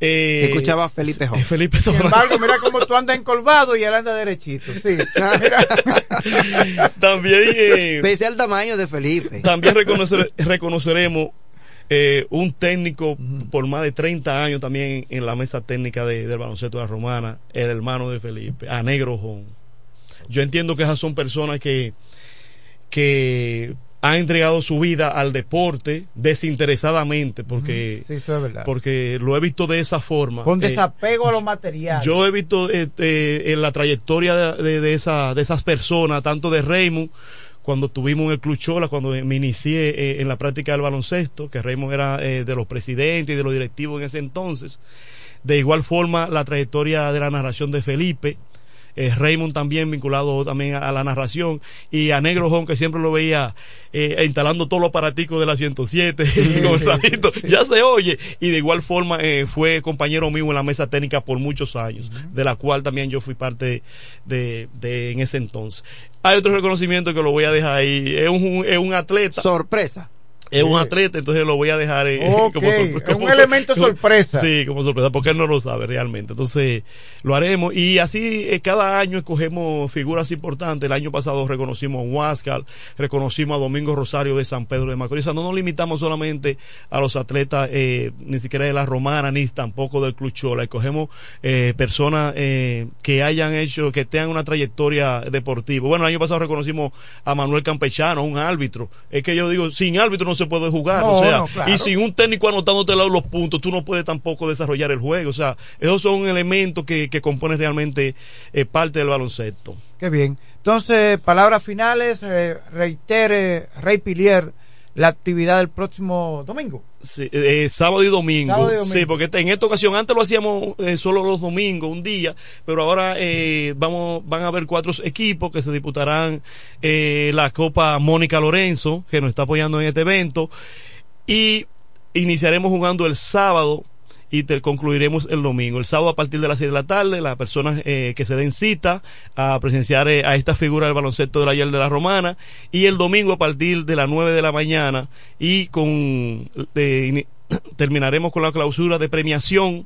eh, Escuchaba a Felipe Jón. Felipe Sin embargo, mira cómo tú andas encolvado y él anda derechito. Sí. también eh, Pese al tamaño de Felipe. también reconocer- reconoceremos eh, un técnico por más de 30 años también en la mesa técnica de- del baloncesto de la romana, el hermano de Felipe, a Negro Jón. Yo entiendo que esas son personas que, que han entregado su vida al deporte desinteresadamente, porque, Sí, eso es verdad. porque lo he visto de esa forma. Con Eh, desapego a los materiales. yo he visto eh, eh, en la trayectoria de, de- de esa, de esas personas, tanto de Raymond, cuando estuvimos en el Club Chola, cuando me inicié eh, en la práctica del baloncesto, que Raymond era eh, de los presidentes y de los directivos en ese entonces. De igual forma, la trayectoria de la narración de Felipe. eh, Raymond también vinculado también a, a la narración y a Negro Jón que siempre lo veía eh, instalando todos los aparaticos de la 107 con ya se oye y de igual forma eh, fue compañero mío en la mesa técnica por muchos años de la cual también yo fui parte de, de en ese entonces hay otro reconocimiento que lo voy a dejar ahí. Es un, es un atleta. Sorpresa es un atleta, entonces lo voy a dejar eh, como, sorpre- es un elemento como- sorpresa. Sí, como sorpresa, porque él no lo sabe realmente. Entonces, lo haremos. Y así, eh, cada año escogemos figuras importantes. El año pasado reconocimos a Huáscar, reconocimos a Domingo Rosario de San Pedro de Macorís. O sea, no nos limitamos solamente a los atletas, eh, ni siquiera de la Romana, ni tampoco del Club Chola. Escogemos eh, personas eh, que hayan hecho, que tengan una trayectoria deportiva. Bueno, el año pasado reconocimos a Manuel Campechano, un árbitro. Es que yo digo, sin árbitro no se puede jugar. No, o sea, no, claro. y sin un técnico anotándote los puntos, tú no puedes tampoco desarrollar el juego. O sea, esos son elementos que, que componen realmente eh, parte del baloncesto. Qué bien. Entonces, palabras finales, eh, reitere Rey Pilier la actividad del próximo domingo. Sí, eh, sábado y domingo. Sábado y domingo. Sí, porque en esta ocasión antes lo hacíamos eh, solo los domingos, un día, pero ahora eh, vamos van a haber cuatro equipos que se disputarán eh, la Copa Mónica Lorenzo, que nos está apoyando en este evento, y iniciaremos jugando el sábado y te concluiremos el domingo. El sábado a partir de las 6 de la tarde, las personas eh, que se den cita a presenciar eh, a esta figura del baloncesto de la Ayer de la Romana y el domingo a partir de las 9 de la mañana y con eh, terminaremos con la clausura de premiación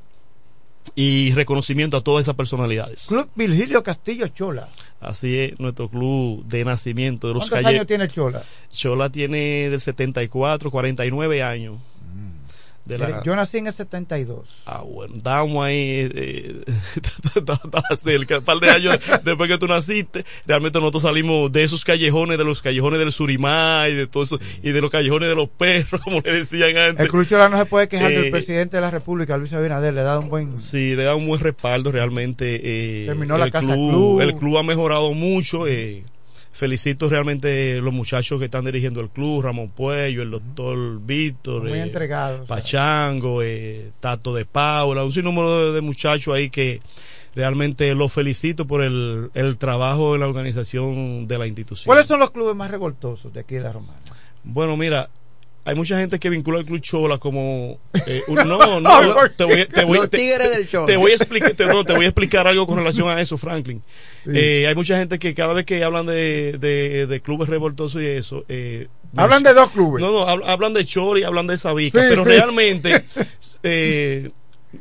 y reconocimiento a todas esas personalidades. Club Virgilio Castillo Chola. Así es nuestro club de nacimiento de los ¿Cuántos calle- años tiene Chola? Chola tiene del 74, 49 años. De la- Yo nací en el 72. Ah, bueno, estábamos ahí, eh, eh, estaba cerca, un par de años después que tú naciste, realmente nosotros salimos de esos callejones, de los callejones del Surimá y de todo eso, y de los callejones de los perros, como le decían antes. El Chola no se puede quejar Eh, del presidente de la República, Luis Abinader, le da un buen... Sí, le da un buen respaldo realmente. eh, Terminó la el Casa club, Club. El club ha mejorado mucho. eh, felicito realmente los muchachos que están dirigiendo el club, Ramón Puello, el doctor Víctor, Muy eh. Pachango, eh, Tato de Paula, un sinnúmero de, de muchachos ahí que realmente los felicito por el, el trabajo en la organización de la institución. ¿Cuáles son los clubes más revoltosos de aquí de la Romana? Bueno, mira, hay mucha gente que vincula el Club Chola como eh, un- no, no, te voy, te voy- Los te- tigres te- del Chola. te voy a explicar, te, no, te voy a explicar algo con relación a eso, Franklin. Eh, hay mucha gente que cada vez que hablan de, de, de clubes revoltosos y eso, eh, Hablan de dos clubes. No, no, hab- hablan de Chola y hablan de Sabica, Sí, pero sí. realmente eh,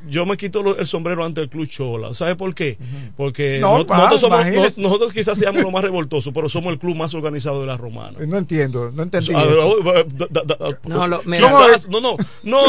yo me quito el sombrero ante el Club Chola. ¿Sabe por qué? Porque No, no- va, nosotros, somos, nosotros quizás seamos los más revoltosos, pero somos el club más organizado de la romana. No entiendo, no entendí. Ah, eso. ah, da- da- da- No, lo- quizás- ¿Cómo no, no,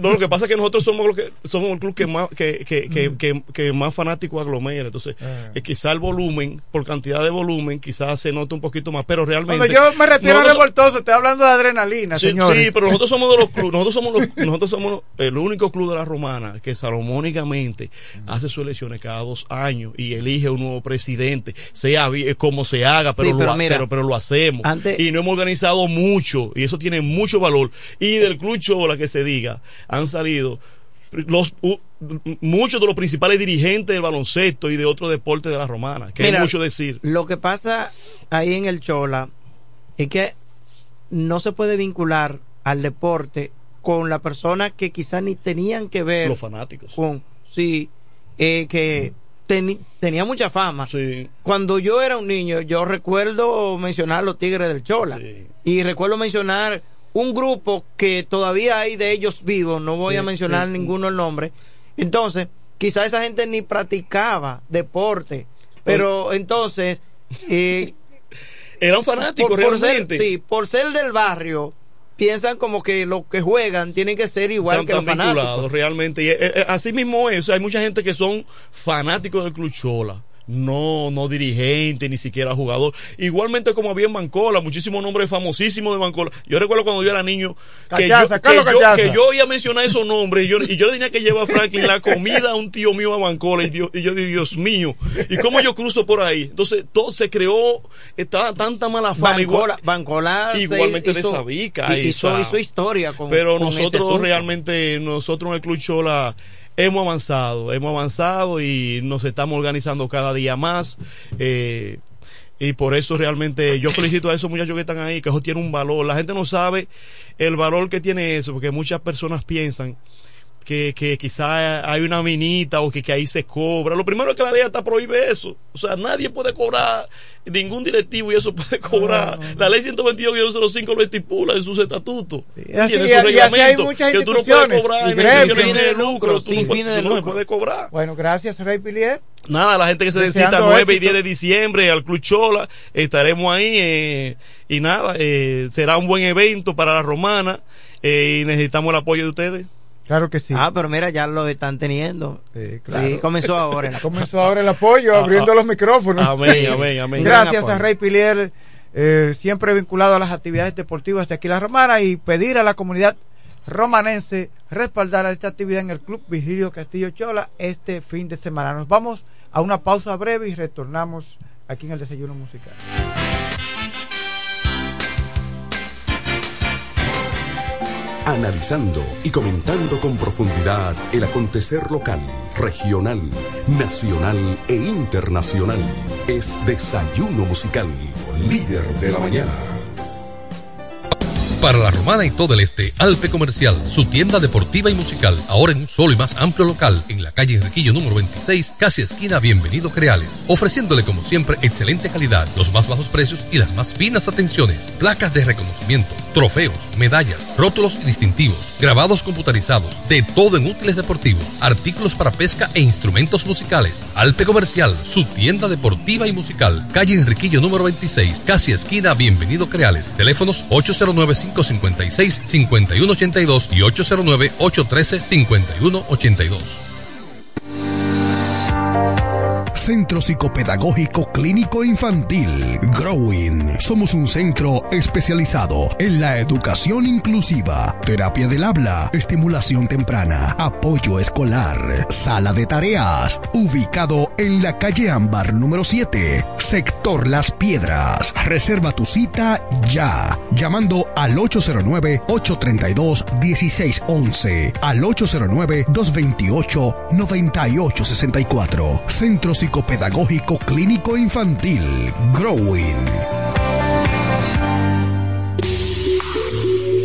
no, lo que pasa es que nosotros somos lo que somos el club que más que, que, que, Mm. que, que más fanático aglomera, entonces Ah. eh, quizá el volumen, por cantidad de volumen, quizás se nota un poquito más, pero realmente Cuando yo me refiero a revoltoso, estoy hablando de adrenalina, Sí, señores. sí, pero nosotros somos de los clubes, nosotros somos los, nosotros somos los- el único club de la romana que salomónicamente hace sus elecciones cada dos años y elige un nuevo presidente, sea bien- como se haga, pero, Sí, lo, pero mira, pero, pero lo hacemos. antes- y no hemos organizado mucho y eso tiene mucho valor. Y del club Chola que se diga, han salido los muchos de los principales dirigentes del baloncesto y de otros deportes de la romana, que Mira, hay mucho decir. Lo que pasa ahí en el Chola es que no se puede vincular al deporte con la persona que quizás ni tenían que ver Los fanáticos. con sí eh, que tenía mucha fama. Cuando yo era un niño yo recuerdo mencionar los Tigres del Chola. Y recuerdo mencionar un grupo que todavía hay de ellos vivos no voy Sí, a mencionar sí. ninguno el nombre. Entonces quizás esa gente ni practicaba deporte pero entonces eh, eran fanáticos por, por ser, realmente. sí, por ser del barrio piensan como que los que juegan tienen que ser igual están que los fanáticos vinculados realmente. Y, eh, eh, así mismo es. O sea, hay mucha gente que son fanáticos del Club Chola. No, no dirigente, ni siquiera jugador. Igualmente como había en Bancola, muchísimos nombres famosísimos de Bancola. Yo recuerdo cuando yo era niño que, Cachaza, yo, que, yo, que yo oía mencionar esos nombres y yo, y yo le tenía que llevar a Franklin la comida a un tío mío a Bancola y, Dios- y yo digo, Dios mío, ¿y cómo yo cruzo por ahí? Entonces todo se creó, estaba tanta mala fama. Bancola, Bancola se igualmente de hizo- Sabica. y- y, hizo, o sea, hizo historia con pero con nosotros realmente, nosotros en el Club Chola hemos avanzado, hemos avanzado y nos estamos organizando cada día más. eh, y por eso realmente yo felicito a esos muchachos que están ahí, que eso tiene un valor. La gente no sabe el valor que tiene eso, porque muchas personas piensan que, que quizá hay una minita o que, que ahí se cobra. Lo primero es que la ley hasta prohíbe eso. O sea, nadie puede cobrar, ningún directivo y eso puede cobrar. La ley 122-05 lo estipula en sus estatutos. Y así- y- y muchas que tú no puedes cobrar y en instituciones de lucro, tú no sin puedes- fines de tú no lucro. puedes cobrar. Bueno, gracias, Rey Pilier. Nada, la gente que se necesita Deseando 9 y éxito. 10 de diciembre al Club Chola, estaremos ahí eh, y nada, eh, será un buen evento para la romana eh, y necesitamos el apoyo de ustedes. Claro que sí. Ah, pero mira, ya lo están teniendo. claro. Sí, comenzó ahora. Comenzó ahora el apoyo, Ah, abriendo ah. los micrófonos. Amén, amén, amén. Gracias a. Rey Pilier, eh, siempre vinculado a las actividades deportivas de aquí la Romana y pedir a la comunidad romanense respaldar a esta actividad en el Club Vigilio Castillo Chola este fin de semana. Nos vamos a una pausa breve y retornamos aquí en el desayuno musical. Analizando y comentando con profundidad el acontecer local, regional, nacional e internacional. Es Desayuno Musical, líder de la mañana. Para la Romana y todo el este, Alpe Comercial, su tienda deportiva y musical, ahora en un solo y más amplio local, en la calle Enriquillo número 26, casi esquina Bienvenido Creales, ofreciéndole como siempre excelente calidad, los más bajos precios y las más finas atenciones, placas de reconocimiento, trofeos, medallas, rótulos y distintivos, grabados computarizados, de todo en útiles deportivos, artículos para pesca e instrumentos musicales. Alpe Comercial, su tienda deportiva y musical, calle Enriquillo número 26, casi esquina Bienvenido Creales. Teléfonos 809-556-5182 y 809-813-5182. Centro Psicopedagógico Clínico Infantil, Growing. Somos un centro especializado en la educación inclusiva, terapia del habla, estimulación temprana, apoyo escolar, sala de tareas, ubicado en la calle Ámbar número 7, sector Las Piedras. Reserva tu cita ya, llamando al 809-832-1611, al 809-228-9864. Centro Psicopedagógico Clínico Infantil, Growing.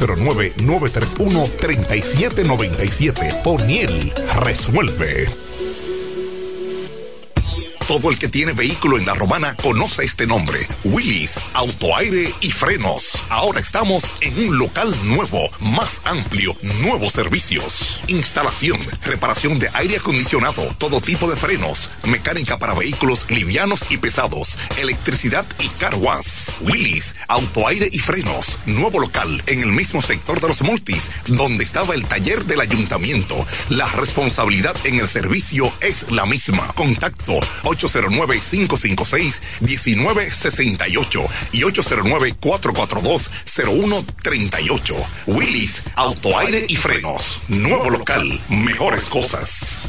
809-931-3797. O'Neill resuelve. Todo el que tiene vehículo en la romana conoce este nombre. Willis, autoaire y frenos. Ahora estamos en un local nuevo, más amplio, nuevos servicios. Instalación, reparación de aire acondicionado, todo tipo de frenos, mecánica para vehículos livianos y pesados, electricidad y car wash. Willis, autoaire y frenos. Nuevo local en el mismo sector de los multis, donde estaba el taller del ayuntamiento. La responsabilidad en el servicio es la misma. Contacto 809-556-1968 y 809-442-0138. Willis, autoaire y frenos. Nuevo local, mejores cosas.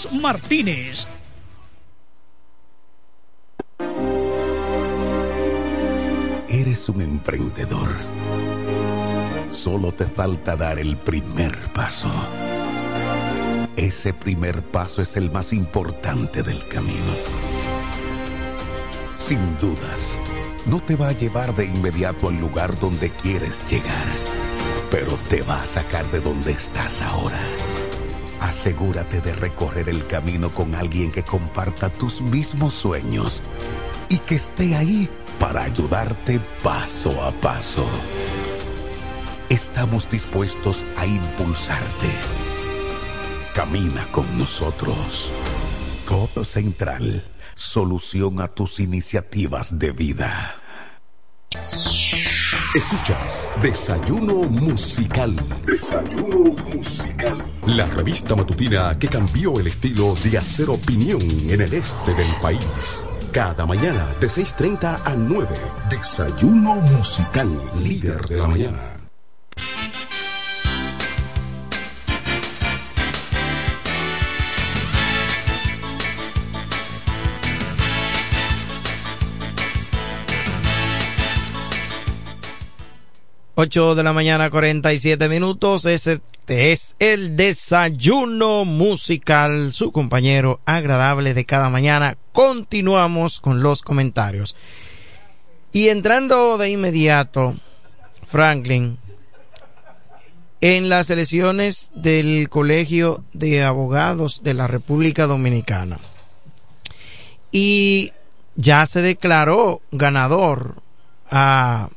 Martínez. Eres un emprendedor. Solo te falta dar el primer paso. Ese primer paso es el más importante del camino. Sin dudas, no te va a llevar de inmediato al lugar donde quieres llegar, pero te va a sacar de donde estás ahora. Asegúrate de recorrer el camino con alguien que comparta tus mismos sueños y que esté ahí para ayudarte paso a paso. Estamos dispuestos a impulsarte. Camina con nosotros. Codo Central, solución a tus iniciativas de vida. Escuchas Desayuno Musical. Desayuno Musical. La revista matutina que cambió el estilo de hacer opinión en el este del país. Cada mañana de 6.30 a 9. Desayuno Musical, líder de la mañana. Ocho de la mañana, 47 minutos. Este es el desayuno musical, su compañero agradable de cada mañana. Continuamos con los comentarios. Y entrando de inmediato, Franklin, en las elecciones del Colegio de Abogados de la República Dominicana. Y ya se declaró ganador a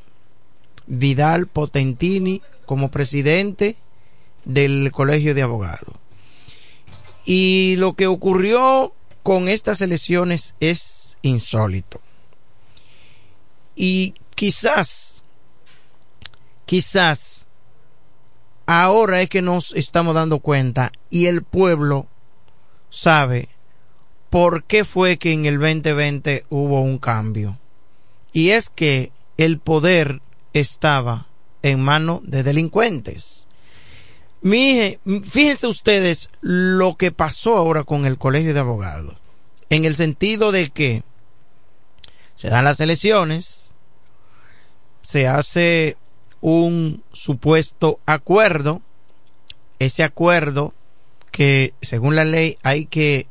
Vidal Potentini como presidente del Colegio de Abogados. Y lo que ocurrió con estas elecciones es insólito. Y quizás, quizás, ahora es que nos estamos dando cuenta y el pueblo sabe por qué fue que en el 2020 hubo un cambio. Y es que el poder estaba en manos de delincuentes. Mije, fíjense ustedes lo que pasó ahora con el colegio de abogados. En el sentido de que se dan las elecciones, se hace un supuesto acuerdo, ese acuerdo que según la ley hay que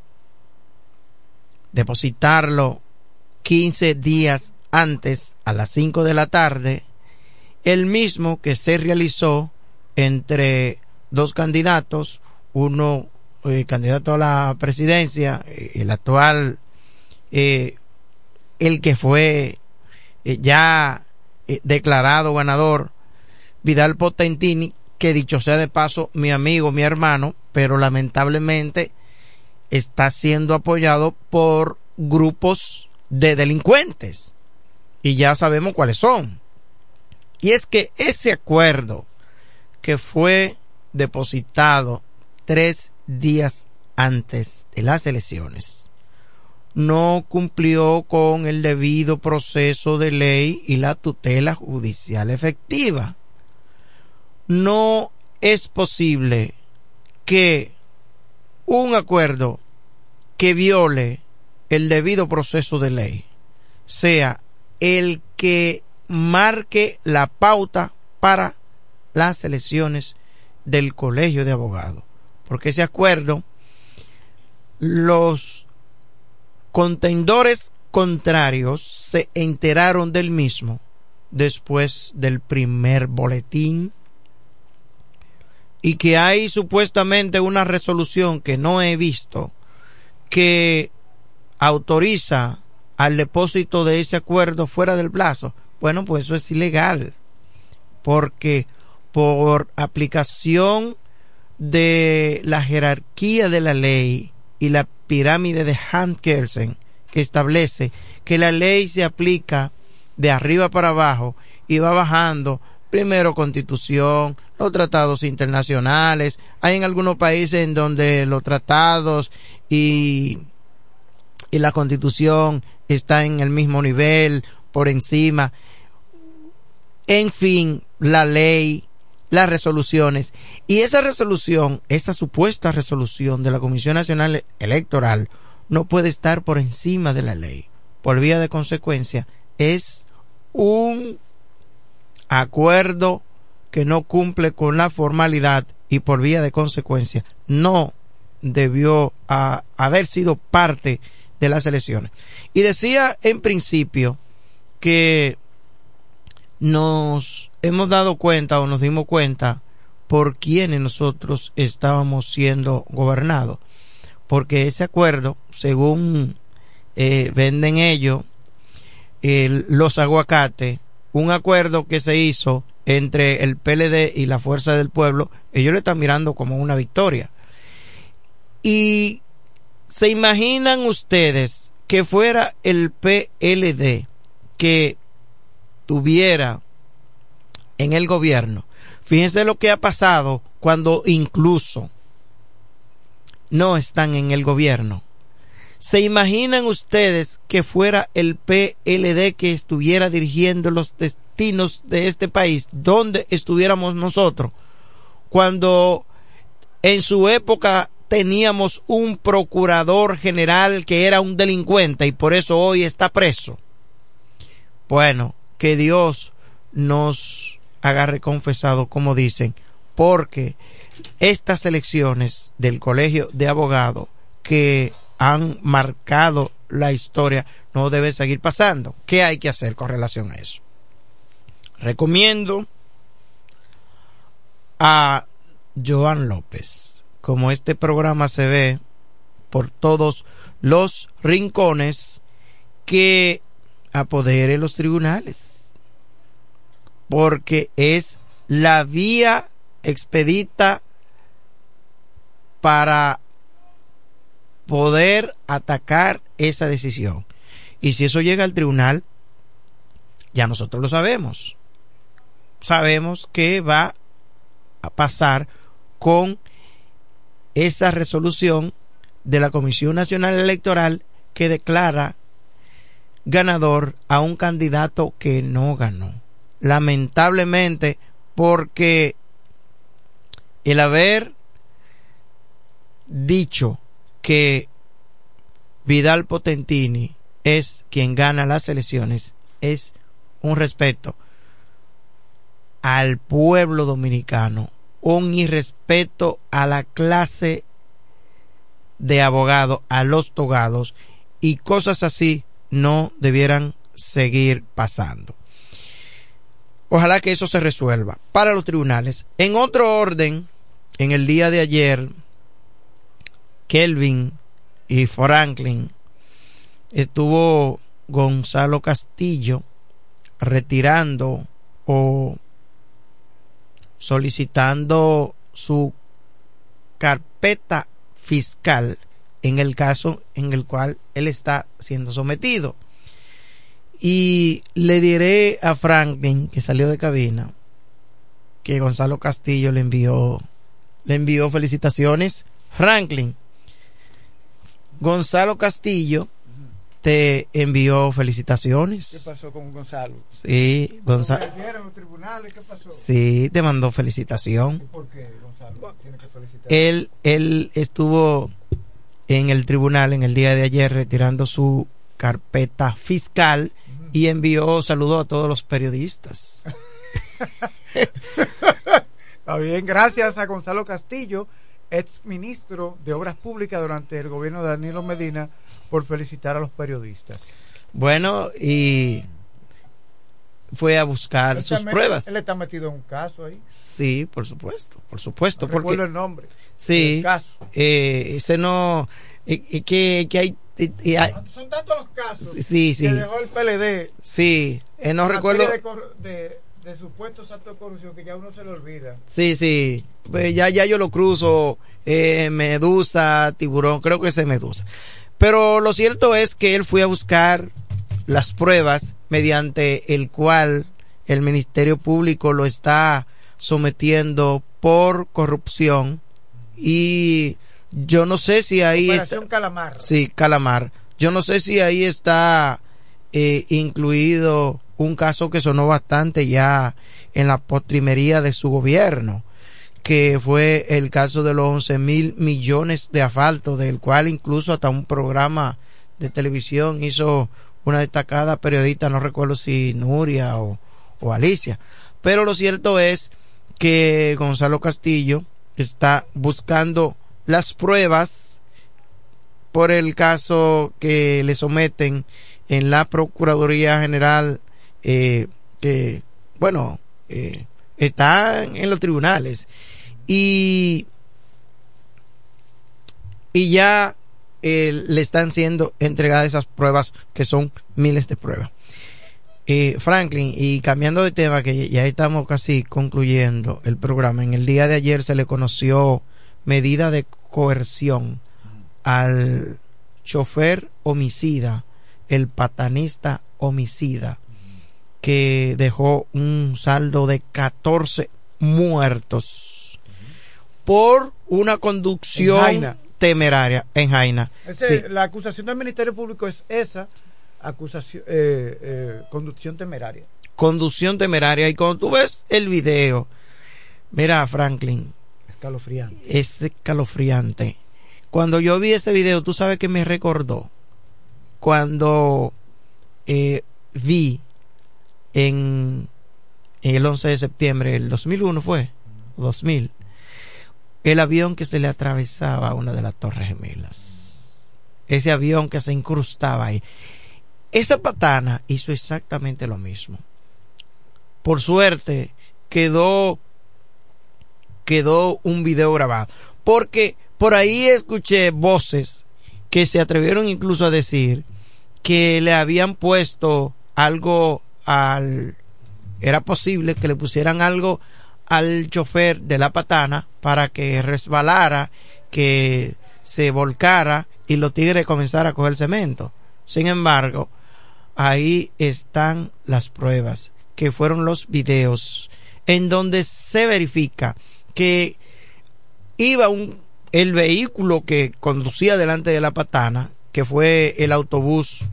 depositarlo 15 días antes a las 5 de la tarde, el mismo que se realizó entre dos candidatos, uno eh, candidato a la presidencia, eh, el actual, eh, el que fue eh, ya declarado ganador, Vidal Potentini, que dicho sea de paso, mi amigo, mi hermano, pero lamentablemente está siendo apoyado por grupos de delincuentes. Y ya sabemos cuáles son. Y es que ese acuerdo que fue depositado tres días antes de las elecciones no cumplió con el debido proceso de ley y la tutela judicial efectiva. No es posible que un acuerdo que viole el debido proceso de ley sea el que marque la pauta para las elecciones del Colegio de Abogados. Porque ese acuerdo, los contendores contrarios se enteraron del mismo después del primer boletín y que hay supuestamente una resolución que no he visto que autoriza al depósito de ese acuerdo fuera del plazo. Bueno, pues eso es ilegal porque por aplicación de la jerarquía de la ley y la pirámide de Hans Kelsen que establece que la ley se aplica de arriba para abajo y va bajando primero constitución, los tratados internacionales, hay en algunos países en donde los tratados y, y la constitución está en el mismo nivel, por encima, en fin, la ley, las resoluciones. Y esa resolución, esa supuesta resolución de la Comisión Nacional Electoral, no puede estar por encima de la ley. Por vía de consecuencia, es un acuerdo que no cumple con la formalidad y por vía de consecuencia no debió haber sido parte de las elecciones. Y decía en principio que nos hemos dado cuenta o nos dimos cuenta por quienes nosotros estábamos siendo gobernados. Porque ese acuerdo, según eh, venden ellos, los aguacates, un acuerdo que se hizo entre el PLD y la Fuerza del Pueblo, ellos lo están mirando como una victoria. Y se imaginan ustedes que fuera el PLD que tuviera en el gobierno. Fíjense lo que ha pasado cuando incluso no están en el gobierno. ¿Se imaginan ustedes que fuera el PLD que estuviera dirigiendo los destinos de este país, donde estuviéramos nosotros, cuando en su época teníamos un procurador general que era un delincuente y por eso hoy está preso? Bueno, que Dios nos agarre confesado, como dicen, porque estas elecciones del Colegio de Abogados que han marcado la historia no debe seguir pasando. ¿Qué hay que hacer con relación a eso? Recomiendo a Joan López. Como este programa se ve por todos los rincones, que apodere los tribunales porque es la vía expedita para poder atacar esa decisión. Y si eso llega al tribunal, ya nosotros lo sabemos. Sabemos que va a pasar con esa resolución de la Comisión Nacional Electoral que declara ganador a un candidato que no ganó. Lamentablemente, porque el haber dicho que Vidal Potentini es quien gana las elecciones es un respeto al pueblo dominicano, un irrespeto a la clase de abogados, a los togados y cosas así no debieran seguir pasando. Ojalá que eso se resuelva para los tribunales. En otro orden, en el día de ayer, Kelvin y Franklin estuvo Gonzalo Castillo retirando o solicitando su carpeta fiscal en el caso en el cual él está siendo sometido. Y le diré a Franklin, que salió de cabina, que Gonzalo Castillo le envió, le envió felicitaciones. Franklin, Gonzalo Castillo te envió felicitaciones. ¿Qué pasó con Gonzalo? Sí, Gonzalo. Sí, te mandó felicitación. ¿Y por qué Gonzalo tiene que felicitar? Él, él estuvo en el tribunal en el día de ayer retirando su carpeta fiscal y envió saludos a todos los periodistas. Está bien, gracias a Gonzalo Castillo, ex ministro de Obras Públicas durante el gobierno de Danilo Medina, por felicitar a los periodistas. Bueno, y fue a buscar Él sus pruebas. Él está metido en un caso ahí. Sí, por supuesto, por supuesto. No porque recuerdo el nombre. Sí, caso. eh, ese no, eh, eh, que, que hay, eh, eh, hay- Son tantos los casos Sí, sí. que dejó el PLD. sí, no recuerdo, De, de, de supuestos actos de corrupción que ya uno se le olvida. sí, sí, pues ya, ya yo lo cruzo, eh, medusa, tiburón, creo que ese medusa. Pero lo cierto es que él fue a buscar las pruebas mediante el cual el Ministerio Público lo está sometiendo por corrupción y yo no sé si ahí está- Calamar. Sí, Calamar. Yo no sé si ahí está eh, incluido un caso que sonó bastante ya en la postrimería de su gobierno, que fue el caso de los 11 mil millones de asfalto, del cual incluso hasta un programa de televisión hizo una destacada periodista, no recuerdo si Nuria o, Alicia. Pero lo cierto es que Gonzalo Castillo está buscando las pruebas por el caso que le someten en la Procuraduría General, eh, que, bueno, eh, están en los tribunales. Y, y ya eh, le están siendo entregadas esas pruebas, que son miles de pruebas. Eh, Franklin, y cambiando de tema, que ya estamos casi concluyendo el programa, en el día de ayer se le conoció medida de coerción al chofer homicida, el patanista homicida, que dejó un saldo de 14 muertos por una conducción. Temeraria en Jaina. Ese- Sí. La acusación del Ministerio Público es esa, acusación, eh, eh, conducción temeraria. conducción temeraria. Y cuando tú ves el video, mira, Franklin, Escalofriante. es escalofriante. Cuando yo vi ese video, tú sabes que me recordó cuando eh, vi en, en el 11 de septiembre del 2001 fue 2000 el avión que se le atravesaba a una de las torres gemelas. Ese avión que se incrustaba ahí. Esa patana hizo exactamente lo mismo. Por suerte quedó quedó un video grabado. Porque por ahí escuché voces que se atrevieron incluso a decir que le habían puesto algo al era posible que le pusieran algo al chofer de la patana para que resbalara, que se volcara y los tigres comenzaran a coger cemento. Sin embargo, ahí están las pruebas, que fueron los videos, en donde se verifica que iba un, el vehículo que conducía delante de la patana, que fue el autobús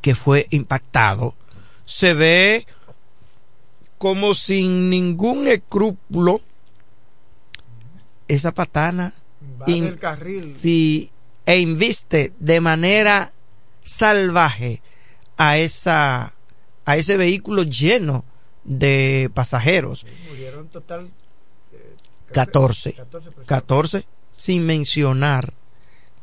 que fue impactado, se ve como sin ningún escrúpulo esa patana in- del carril. sí, e inviste de manera salvaje a esa a ese vehículo lleno de pasajeros Murieron total 14 14 personas. 14 sin mencionar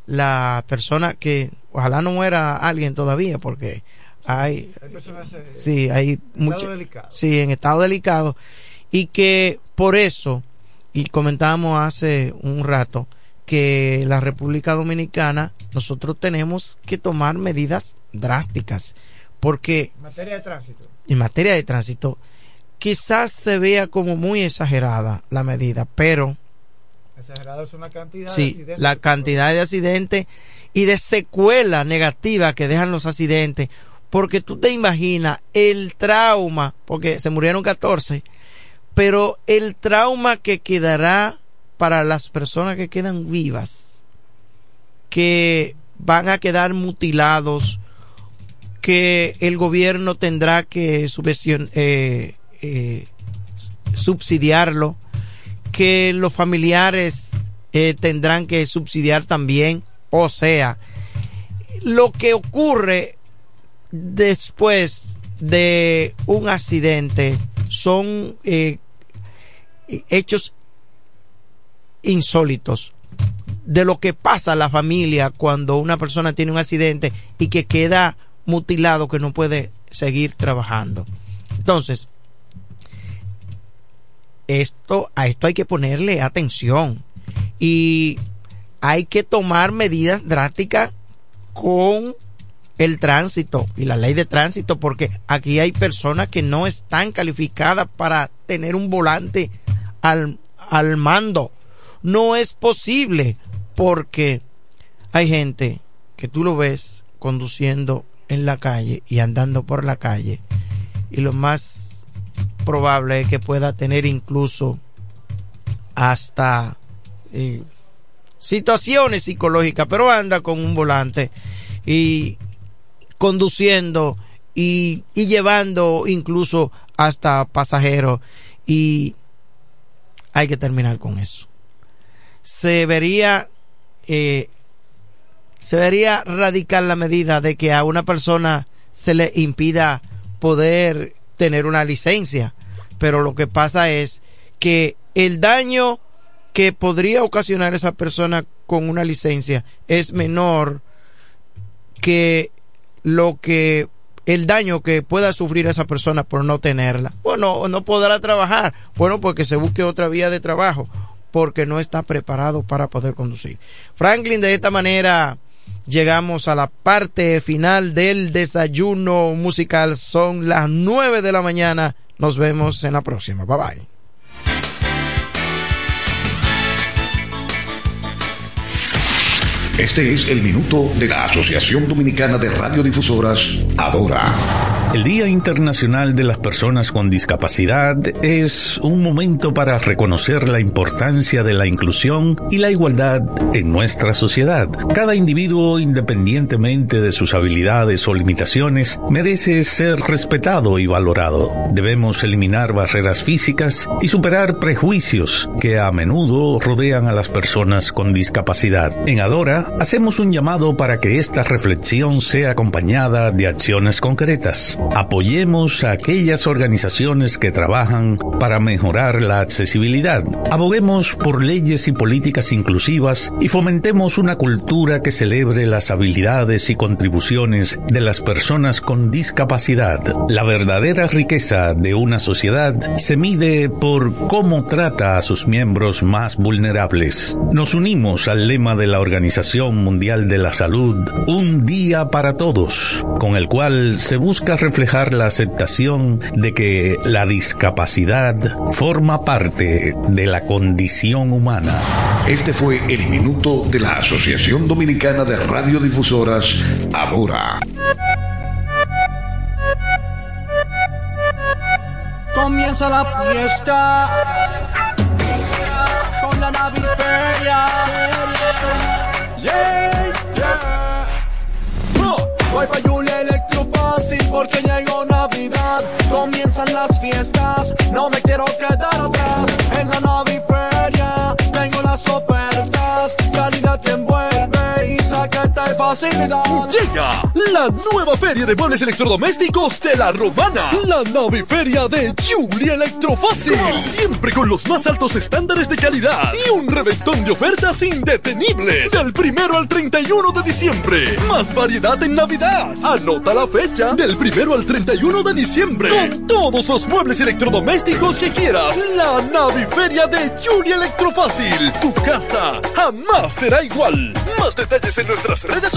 la persona que ojalá no muera alguien todavía porque hay Hay personas, sí hay delicado. sí en estado delicado y que por eso y comentábamos hace un rato que la República Dominicana nosotros tenemos que tomar medidas drásticas porque En materia de tránsito. en materia de tránsito quizás se vea como muy exagerada la medida, pero Exagerado es una cantidad de sí, accidentes. la cantidad de accidentes y de secuela negativa que dejan los accidentes, porque tú te imaginas el trauma, porque se murieron 14, pero el trauma que quedará para las personas que quedan vivas, que van a quedar mutilados, que el gobierno tendrá que eh, eh, subsidiarlo, que los familiares eh, tendrán que subsidiar también. O sea, lo que ocurre después de un accidente son eh, hechos insólitos de lo que pasa a la familia cuando una persona tiene un accidente y que queda mutilado que no puede seguir trabajando. Entonces, esto a esto hay que ponerle atención y hay que tomar medidas drásticas con el tránsito y la ley de tránsito porque aquí hay personas que no están calificadas para tener un volante al, al mando. No es posible porque hay gente que tú lo ves conduciendo en la calle y andando por la calle y lo más probable es que pueda tener incluso hasta eh, situaciones psicológicas, pero anda con un volante y conduciendo y, y llevando incluso hasta pasajeros y hay que terminar con eso. Se vería eh, se vería radical la medida de que a una persona se le impida poder tener una licencia, pero lo que pasa es que el daño que podría ocasionar esa persona con una licencia es menor que lo que el daño que pueda sufrir esa persona por no tenerla. Bueno, no podrá trabajar. Bueno, porque se busque otra vía de trabajo, porque no está preparado para poder conducir. Franklin, de esta manera llegamos a la parte final del desayuno musical. Son las nueve de la mañana. Nos vemos en la próxima. Bye bye. Este es el minuto de la Asociación Dominicana de Radiodifusoras, Adora. El Día Internacional de las Personas con Discapacidad es un momento para reconocer la importancia de la inclusión y la igualdad en nuestra sociedad. Cada individuo, independientemente de sus habilidades o limitaciones, merece ser respetado y valorado. Debemos eliminar barreras físicas y superar prejuicios que a menudo rodean a las personas con discapacidad. En Adora, hacemos un llamado para que esta reflexión sea acompañada de acciones concretas. Apoyemos a aquellas organizaciones que trabajan para mejorar la accesibilidad. Aboguemos por leyes y políticas inclusivas y fomentemos una cultura que celebre las habilidades y contribuciones de las personas con discapacidad. La verdadera riqueza de una sociedad se mide por cómo trata a sus miembros más vulnerables. Nos unimos al lema de la Organización Mundial de la Salud, Un día para todos, con el cual se busca reflejar la aceptación de que la discapacidad forma parte de la condición humana. Este fue el minuto de la Asociación Dominicana de Radiodifusoras, Adora. Comienza la fiesta con la naviferia. Yeah, yeah. Oh, Voy pa' porque llegó Navidad. Comienzan las fiestas, no me quiero quedar Llega la nueva feria de muebles electrodomésticos de la Romana. La naviferia de Julia Electrofácil. Siempre con los más altos estándares de calidad y un reventón de ofertas indetenibles. Del primero al 31 de diciembre. Más variedad en Navidad. Anota la fecha. Del primero al 31 de diciembre. Con todos los muebles electrodomésticos que quieras. La naviferia de Julia Electrofácil. Tu casa jamás será igual. Más detalles en nuestras redes sociales.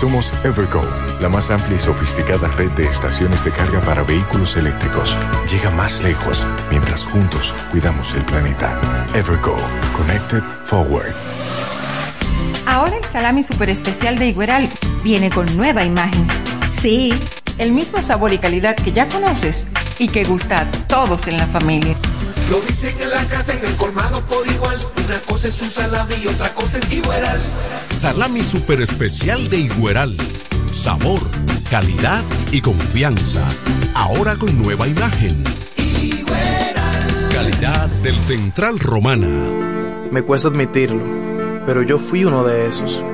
Somos Evergo, la más amplia y sofisticada red de estaciones de carga para vehículos eléctricos. Llega más lejos mientras juntos cuidamos el planeta. Evergo, Connected Forward. Ahora el salami super especial de Igueral viene con nueva imagen. Sí, el mismo sabor y calidad que ya conoces y que gusta a todos en la familia. Lo dicen en la casa, en el colmado por igual. Una cosa es un salami y otra cosa es Igueral. Salami super especial de Igueral. Sabor, calidad y confianza. Ahora con nueva imagen. Calidad del Central Romana. Me cuesta admitirlo, pero yo fui uno de esos.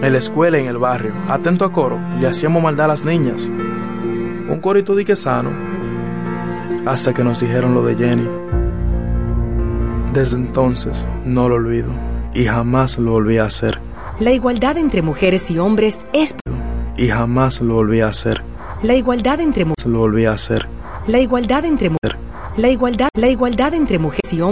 En la escuela y en el barrio, atento a coro, le hacíamos maldad a las niñas. Un corito de que sano, hasta que nos dijeron lo de Jenny. Desde entonces no lo olvido y jamás lo volví a hacer. La igualdad entre mujeres y hombres es... Y jamás lo volví a hacer. La igualdad entre mujeres... Lo volví a hacer. La igualdad entre mujeres... La igualdad, la igualdad entre mujeres y hombres